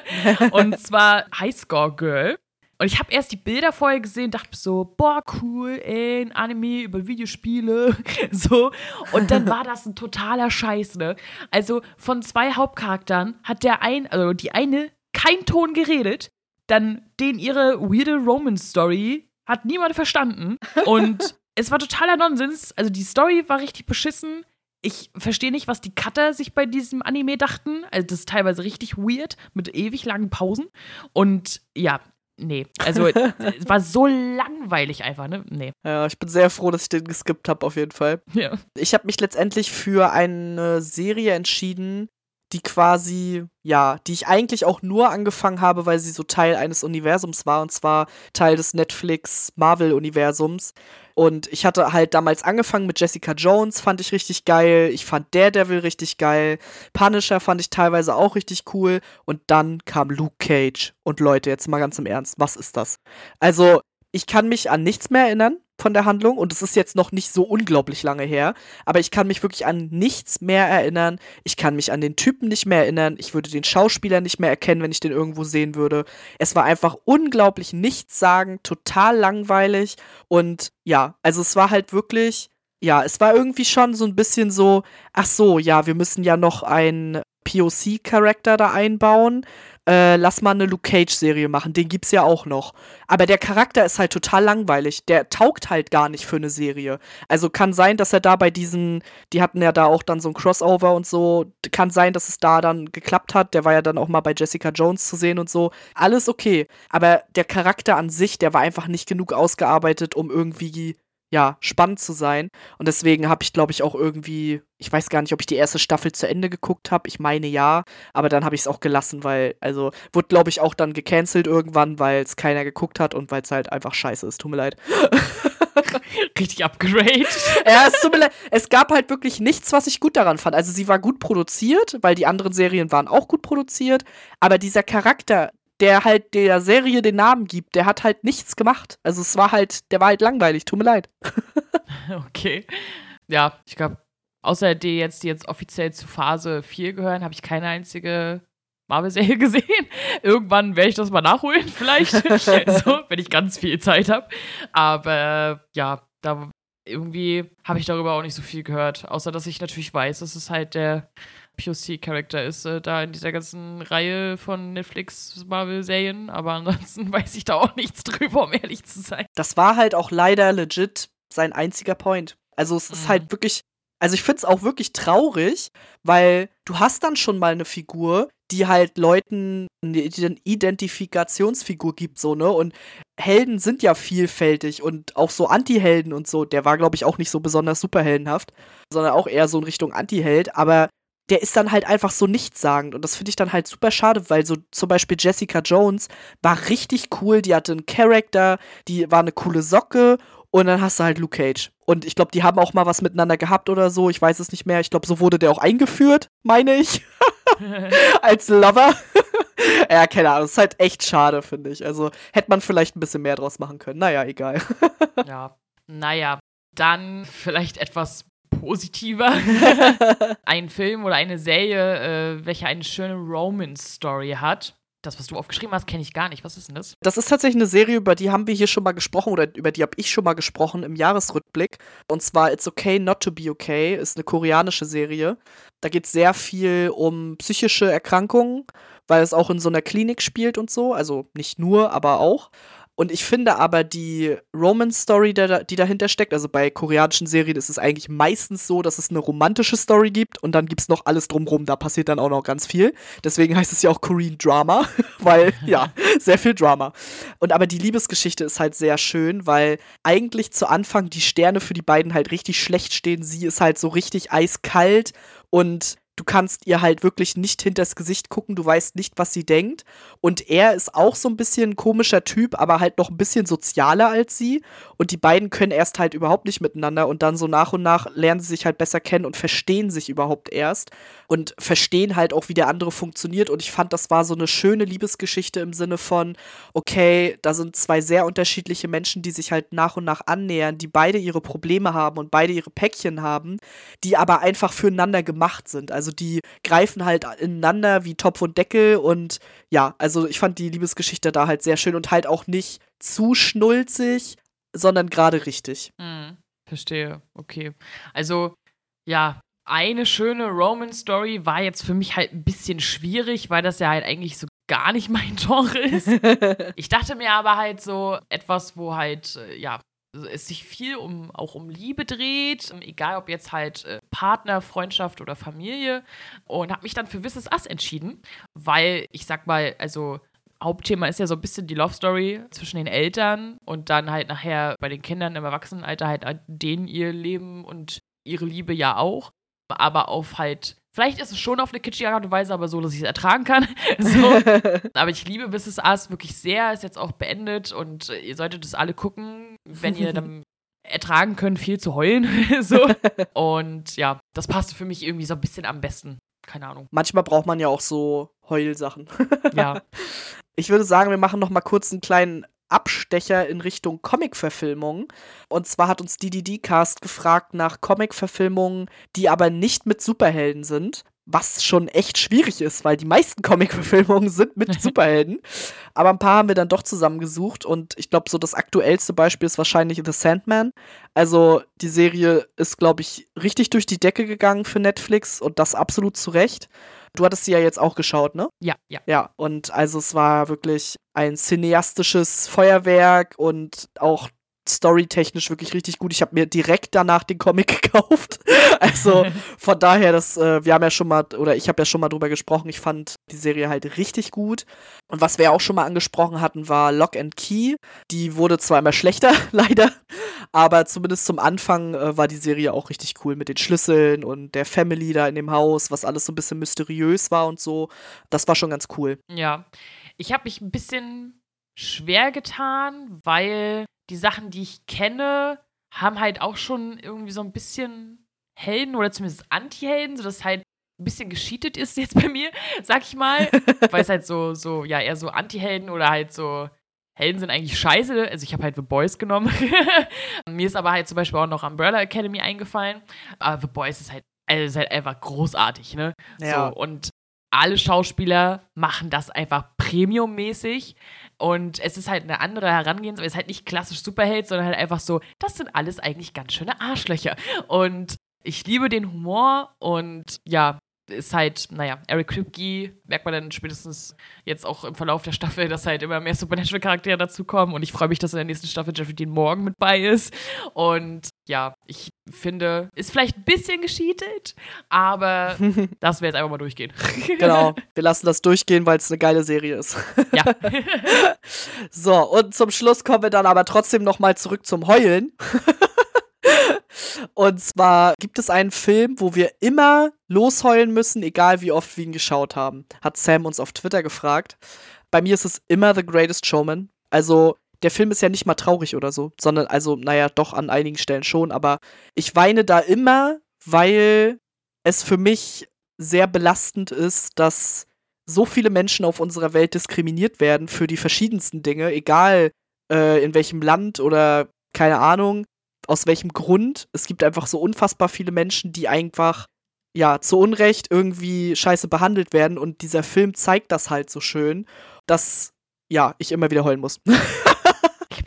und zwar Highscore Girl. Und ich habe erst die Bilder vorher gesehen, dachte so, boah, cool, ey, ein Anime über Videospiele, so. Und dann war das ein totaler Scheiß, ne? Also von zwei Hauptcharakteren hat der ein, also die eine kein Ton geredet, dann den ihre weirde Romance Story hat niemand verstanden und es war totaler Nonsens. Also die Story war richtig beschissen ich verstehe nicht, was die Cutter sich bei diesem Anime dachten. Also, das ist teilweise richtig weird mit ewig langen Pausen. Und ja, nee. Also, es war so langweilig einfach, ne? Nee. Ja, ich bin sehr froh, dass ich den geskippt habe, auf jeden Fall. Ja. Ich habe mich letztendlich für eine Serie entschieden, die quasi, ja, die ich eigentlich auch nur angefangen habe, weil sie so Teil eines Universums war, und zwar Teil des Netflix-Marvel-Universums. Und ich hatte halt damals angefangen mit Jessica Jones, fand ich richtig geil. Ich fand Daredevil richtig geil. Punisher fand ich teilweise auch richtig cool. Und dann kam Luke Cage. Und Leute, jetzt mal ganz im Ernst, was ist das? Also, ich kann mich an nichts mehr erinnern von der Handlung und es ist jetzt noch nicht so unglaublich lange her, aber ich kann mich wirklich an nichts mehr erinnern. Ich kann mich an den Typen nicht mehr erinnern. Ich würde den Schauspieler nicht mehr erkennen, wenn ich den irgendwo sehen würde. Es war einfach unglaublich nichtssagend, total langweilig und ja, also es war halt wirklich ja, es war irgendwie schon so ein bisschen so, ach so, ja, wir müssen ja noch einen POC-Charakter da einbauen äh, lass mal eine Luke Cage-Serie machen, den gibt's ja auch noch. Aber der Charakter ist halt total langweilig. Der taugt halt gar nicht für eine Serie. Also kann sein, dass er da bei diesen, die hatten ja da auch dann so ein Crossover und so, kann sein, dass es da dann geklappt hat. Der war ja dann auch mal bei Jessica Jones zu sehen und so. Alles okay. Aber der Charakter an sich, der war einfach nicht genug ausgearbeitet, um irgendwie ja, spannend zu sein. Und deswegen habe ich, glaube ich, auch irgendwie, ich weiß gar nicht, ob ich die erste Staffel zu Ende geguckt habe. Ich meine ja, aber dann habe ich es auch gelassen, weil, also, wurde, glaube ich, auch dann gecancelt irgendwann, weil es keiner geguckt hat und weil es halt einfach scheiße ist. Tut mir leid. Richtig upgrade. Ja, es tut mir leid. Es gab halt wirklich nichts, was ich gut daran fand. Also sie war gut produziert, weil die anderen Serien waren auch gut produziert. Aber dieser Charakter, der halt der Serie den Namen gibt, der hat halt nichts gemacht. Also es war halt, der war halt langweilig, tut mir leid. okay. Ja, ich glaube, außer die jetzt, die jetzt offiziell zu Phase 4 gehören, habe ich keine einzige Marvel-Serie gesehen. Irgendwann werde ich das mal nachholen, vielleicht. so, wenn ich ganz viel Zeit habe. Aber ja, da irgendwie habe ich darüber auch nicht so viel gehört. Außer dass ich natürlich weiß, dass es halt der POC-Charakter ist, äh, da in dieser ganzen Reihe von Netflix-Marvel-Serien. Aber ansonsten weiß ich da auch nichts drüber, um ehrlich zu sein. Das war halt auch leider legit sein einziger Point. Also es ist mhm. halt wirklich also ich finde es auch wirklich traurig, weil du hast dann schon mal eine Figur, die halt Leuten eine Identifikationsfigur gibt, so, ne? Und Helden sind ja vielfältig und auch so Anti-Helden und so. Der war, glaube ich, auch nicht so besonders superheldenhaft, sondern auch eher so in Richtung Anti-Held. Aber der ist dann halt einfach so nichtssagend. Und das finde ich dann halt super schade, weil so zum Beispiel Jessica Jones war richtig cool. Die hatte einen Charakter, die war eine coole Socke und dann hast du halt Luke Cage. Und ich glaube, die haben auch mal was miteinander gehabt oder so. Ich weiß es nicht mehr. Ich glaube, so wurde der auch eingeführt, meine ich. Als Lover. ja, keine Ahnung. Das ist halt echt schade, finde ich. Also hätte man vielleicht ein bisschen mehr draus machen können. Naja, egal. ja, naja. Dann vielleicht etwas positiver. ein Film oder eine Serie, äh, welche eine schöne Romance-Story hat das, was du aufgeschrieben hast, kenne ich gar nicht. Was ist denn das? Das ist tatsächlich eine Serie, über die haben wir hier schon mal gesprochen oder über die habe ich schon mal gesprochen im Jahresrückblick. Und zwar It's Okay Not to Be Okay ist eine koreanische Serie. Da geht es sehr viel um psychische Erkrankungen, weil es auch in so einer Klinik spielt und so. Also nicht nur, aber auch. Und ich finde aber die Romance-Story, die dahinter steckt, also bei koreanischen Serien ist es eigentlich meistens so, dass es eine romantische Story gibt und dann gibt es noch alles drumrum. Da passiert dann auch noch ganz viel. Deswegen heißt es ja auch Korean Drama, weil ja, sehr viel Drama. Und aber die Liebesgeschichte ist halt sehr schön, weil eigentlich zu Anfang die Sterne für die beiden halt richtig schlecht stehen. Sie ist halt so richtig eiskalt und du kannst ihr halt wirklich nicht hinters Gesicht gucken, du weißt nicht, was sie denkt. Und er ist auch so ein bisschen ein komischer Typ, aber halt noch ein bisschen sozialer als sie. Und die beiden können erst halt überhaupt nicht miteinander und dann so nach und nach lernen sie sich halt besser kennen und verstehen sich überhaupt erst und verstehen halt auch, wie der andere funktioniert. Und ich fand, das war so eine schöne Liebesgeschichte im Sinne von, okay, da sind zwei sehr unterschiedliche Menschen, die sich halt nach und nach annähern, die beide ihre Probleme haben und beide ihre Päckchen haben, die aber einfach füreinander gemacht sind. Also die greifen halt ineinander wie Topf und Deckel und ja, also ich fand die Liebesgeschichte da halt sehr schön und halt auch nicht zu schnulzig, sondern gerade richtig. Hm, verstehe, okay. Also ja, eine schöne Roman-Story war jetzt für mich halt ein bisschen schwierig, weil das ja halt eigentlich so gar nicht mein Genre ist. ich dachte mir aber halt so etwas, wo halt, äh, ja, es sich viel um auch um Liebe dreht, egal ob jetzt halt äh, Partner, Freundschaft oder Familie und habe mich dann für Wisses Ass entschieden, weil ich sag mal, also Hauptthema ist ja so ein bisschen die Love Story zwischen den Eltern und dann halt nachher bei den Kindern im Erwachsenenalter halt denen ihr Leben und ihre Liebe ja auch aber auf halt, vielleicht ist es schon auf eine kitschige Art und Weise, aber so, dass ich es ertragen kann. so. aber ich liebe Mrs. Us wirklich sehr, ist jetzt auch beendet und ihr solltet es alle gucken, wenn ihr dann ertragen könnt, viel zu heulen. so. Und ja, das passt für mich irgendwie so ein bisschen am besten. Keine Ahnung. Manchmal braucht man ja auch so Heulsachen. ja. Ich würde sagen, wir machen noch mal kurz einen kleinen Abstecher in Richtung Comic-Verfilmung. Und zwar hat uns DDD-Cast gefragt nach Comic-Verfilmungen, die aber nicht mit Superhelden sind. Was schon echt schwierig ist, weil die meisten Comic-Verfilmungen sind mit Superhelden. aber ein paar haben wir dann doch zusammengesucht. Und ich glaube, so das aktuellste Beispiel ist wahrscheinlich The Sandman. Also die Serie ist, glaube ich, richtig durch die Decke gegangen für Netflix und das absolut zu Recht. Du hattest sie ja jetzt auch geschaut, ne? Ja, ja. Ja, und also es war wirklich ein cineastisches Feuerwerk und auch storytechnisch wirklich richtig gut. Ich habe mir direkt danach den Comic gekauft. Also von daher, das, äh, wir haben ja schon mal, oder ich habe ja schon mal drüber gesprochen, ich fand die Serie halt richtig gut. Und was wir auch schon mal angesprochen hatten, war Lock and Key. Die wurde zwar immer schlechter, leider, aber zumindest zum Anfang äh, war die Serie auch richtig cool mit den Schlüsseln und der Family da in dem Haus, was alles so ein bisschen mysteriös war und so. Das war schon ganz cool. Ja. Ich habe mich ein bisschen schwer getan, weil die Sachen, die ich kenne, haben halt auch schon irgendwie so ein bisschen Helden oder zumindest Anti-Helden, sodass halt ein bisschen gescheatet ist jetzt bei mir, sag ich mal. weil es halt so, so, ja, eher so Anti-Helden oder halt so Helden sind eigentlich scheiße. Also ich habe halt The Boys genommen. mir ist aber halt zum Beispiel auch noch Umbrella Academy eingefallen. Aber The Boys ist halt also ist halt einfach großartig, ne? Ja. So, und alle Schauspieler machen das einfach premiummäßig. Und es ist halt eine andere Herangehensweise. Es ist halt nicht klassisch Superheld, sondern halt einfach so, das sind alles eigentlich ganz schöne Arschlöcher. Und ich liebe den Humor und ja, ist halt, naja, Eric Kripke merkt man dann spätestens jetzt auch im Verlauf der Staffel, dass halt immer mehr Supernatural-Charaktere dazukommen und ich freue mich, dass in der nächsten Staffel Jeffrey Dean Morgan mit bei ist und ja, ich finde, ist vielleicht ein bisschen gescheatet, aber das wir jetzt einfach mal durchgehen. genau, wir lassen das durchgehen, weil es eine geile Serie ist. ja. so, und zum Schluss kommen wir dann aber trotzdem noch mal zurück zum Heulen. Und zwar gibt es einen Film, wo wir immer losheulen müssen, egal wie oft wir ihn geschaut haben. Hat Sam uns auf Twitter gefragt. Bei mir ist es immer The Greatest Showman. Also, der Film ist ja nicht mal traurig oder so, sondern, also, naja, doch an einigen Stellen schon, aber ich weine da immer, weil es für mich sehr belastend ist, dass so viele Menschen auf unserer Welt diskriminiert werden für die verschiedensten Dinge, egal äh, in welchem Land oder keine Ahnung aus welchem Grund. Es gibt einfach so unfassbar viele Menschen, die einfach, ja, zu Unrecht irgendwie scheiße behandelt werden. Und dieser Film zeigt das halt so schön, dass, ja, ich immer wieder heulen muss.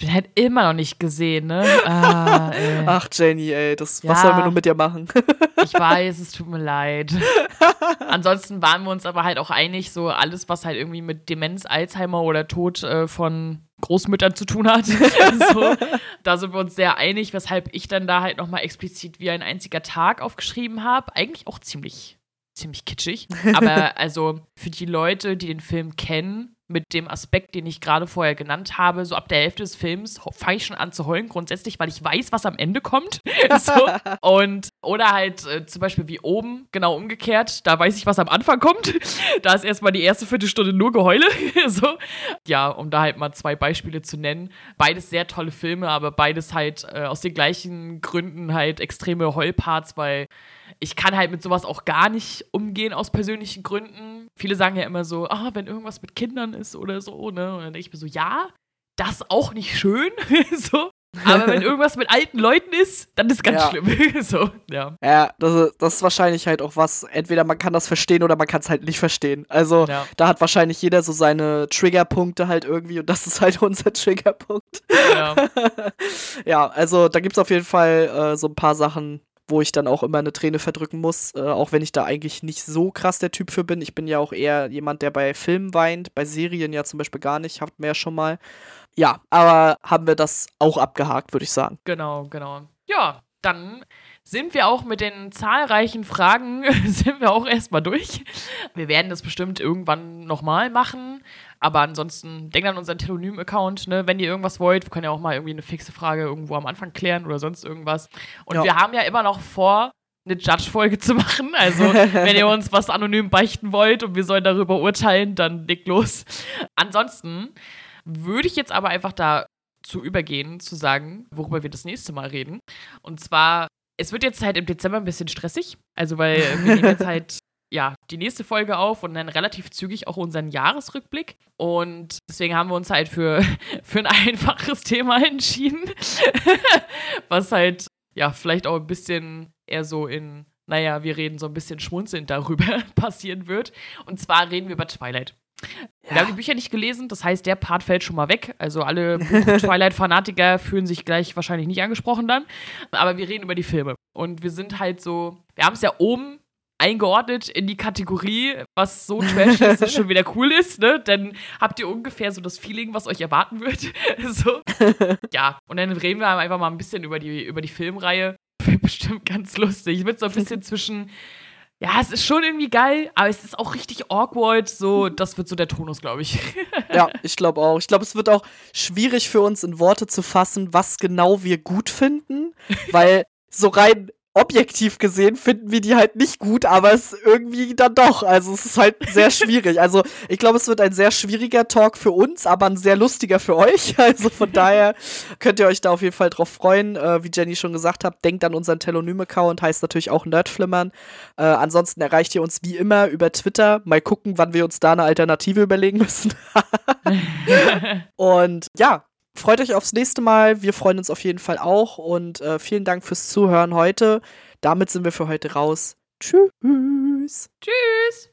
Ich hab den halt immer noch nicht gesehen, ne? Ah. Ach, Jenny, ey, das, was Ja. sollen wir nun mit dir machen? Ich weiß, es tut mir leid. Ansonsten waren wir uns aber halt auch einig, so alles, was halt irgendwie mit Demenz, Alzheimer oder Tod äh, von Großmüttern zu tun hat. so, da sind wir uns sehr einig, weshalb ich dann da halt nochmal explizit wie ein einziger Tag aufgeschrieben habe. Eigentlich auch ziemlich, ziemlich kitschig. Aber also für die Leute, die den Film kennen, mit dem Aspekt, den ich gerade vorher genannt habe, so ab der Hälfte des Films fange ich schon an zu heulen, grundsätzlich, weil ich weiß, was am Ende kommt. so. Und, oder halt äh, zum Beispiel wie oben, genau umgekehrt, da weiß ich, was am Anfang kommt. Da ist erstmal die erste Viertelstunde nur Geheule. so. Ja, um da halt mal zwei Beispiele zu nennen. Beides sehr tolle Filme, aber beides halt äh, aus den gleichen Gründen halt extreme Heulparts, weil ich kann halt mit sowas auch gar nicht umgehen aus persönlichen Gründen. Viele sagen ja immer so, ah, wenn irgendwas mit Kindern ist oder so, ne? Und dann denke ich mir so, ja, das auch nicht schön. so. Aber wenn irgendwas mit alten Leuten ist, dann ist ganz Ja. schlimm. so, ja. ja, das, ist- das ist wahrscheinlich halt auch was, entweder man kann das verstehen oder man kann es halt nicht verstehen. Also, Ja. da hat wahrscheinlich jeder so seine Triggerpunkte halt irgendwie und das ist halt unser Triggerpunkt. ja. Ja, also da gibt es auf jeden Fall äh, so ein paar Sachen, wo ich dann auch immer eine Träne verdrücken muss, äh, auch wenn ich da eigentlich nicht so krass der Typ für bin. Ich bin ja auch eher jemand, der bei Filmen weint, bei Serien ja zum Beispiel gar nicht, habt mehr schon mal. Ja, aber haben wir das auch abgehakt, würde ich sagen. Genau, genau. Ja, dann sind wir auch mit den zahlreichen Fragen, sind wir auch erstmal durch. Wir werden das bestimmt irgendwann nochmal machen. Aber ansonsten denkt an unseren Telonym-Account, ne? Wenn ihr irgendwas wollt, wir können ja auch mal irgendwie eine fixe Frage irgendwo am Anfang klären oder sonst irgendwas. Und Ja. wir haben ja immer noch vor, eine Judge-Folge zu machen. Also, wenn ihr uns was anonym beichten wollt und wir sollen darüber urteilen, dann legt los. Ansonsten würde ich jetzt aber einfach dazu übergehen, zu sagen, worüber wir das nächste Mal reden. Und zwar, es wird jetzt halt im Dezember ein bisschen stressig. Also, weil wir nehmen jetzt halt ja, die nächste Folge auf und dann relativ zügig auch unseren Jahresrückblick. Und deswegen haben wir uns halt für, für ein einfaches Thema entschieden, was halt, ja, vielleicht auch ein bisschen eher so in, naja, wir reden so ein bisschen schmunzelnd darüber passieren wird. Und zwar reden wir über Twilight. Wir haben die Bücher nicht gelesen, das heißt, der Part fällt schon mal weg. Also alle Twilight-Fanatiker fühlen sich gleich wahrscheinlich nicht angesprochen dann. Aber wir reden über die Filme. Und wir sind halt so, wir haben es ja oben eingeordnet in die Kategorie, was so trashig ist, dass schon wieder cool ist, ne? Dann habt ihr ungefähr so das Feeling, was euch erwarten wird. so. Ja, und dann reden wir einfach mal ein bisschen über die, über die Filmreihe. Wird bestimmt ganz lustig. Wird so ein bisschen zwischen. Ja, es ist schon irgendwie geil, aber es ist auch richtig awkward. So, das wird so der Tonus, glaube ich. Ja, ich glaube auch. Ich glaube, es wird auch schwierig für uns in Worte zu fassen, was genau wir gut finden, weil so rein objektiv gesehen finden wir die halt nicht gut, aber es irgendwie dann doch. Also es ist halt sehr schwierig. Also ich glaube, es wird ein sehr schwieriger Talk für uns, aber ein sehr lustiger für euch. Also von daher könnt ihr euch da auf jeden Fall drauf freuen. Äh, wie Jenny schon gesagt hat, denkt an unseren Telonym-Account, heißt natürlich auch Nerdflimmern. Äh, ansonsten erreicht ihr uns wie immer über Twitter. Mal gucken, wann wir uns da eine Alternative überlegen müssen. Und ja, freut euch aufs nächste Mal. Wir freuen uns auf jeden Fall auch. Und äh, vielen Dank fürs Zuhören heute. Damit sind wir für heute raus. Tschüss. Tschüss.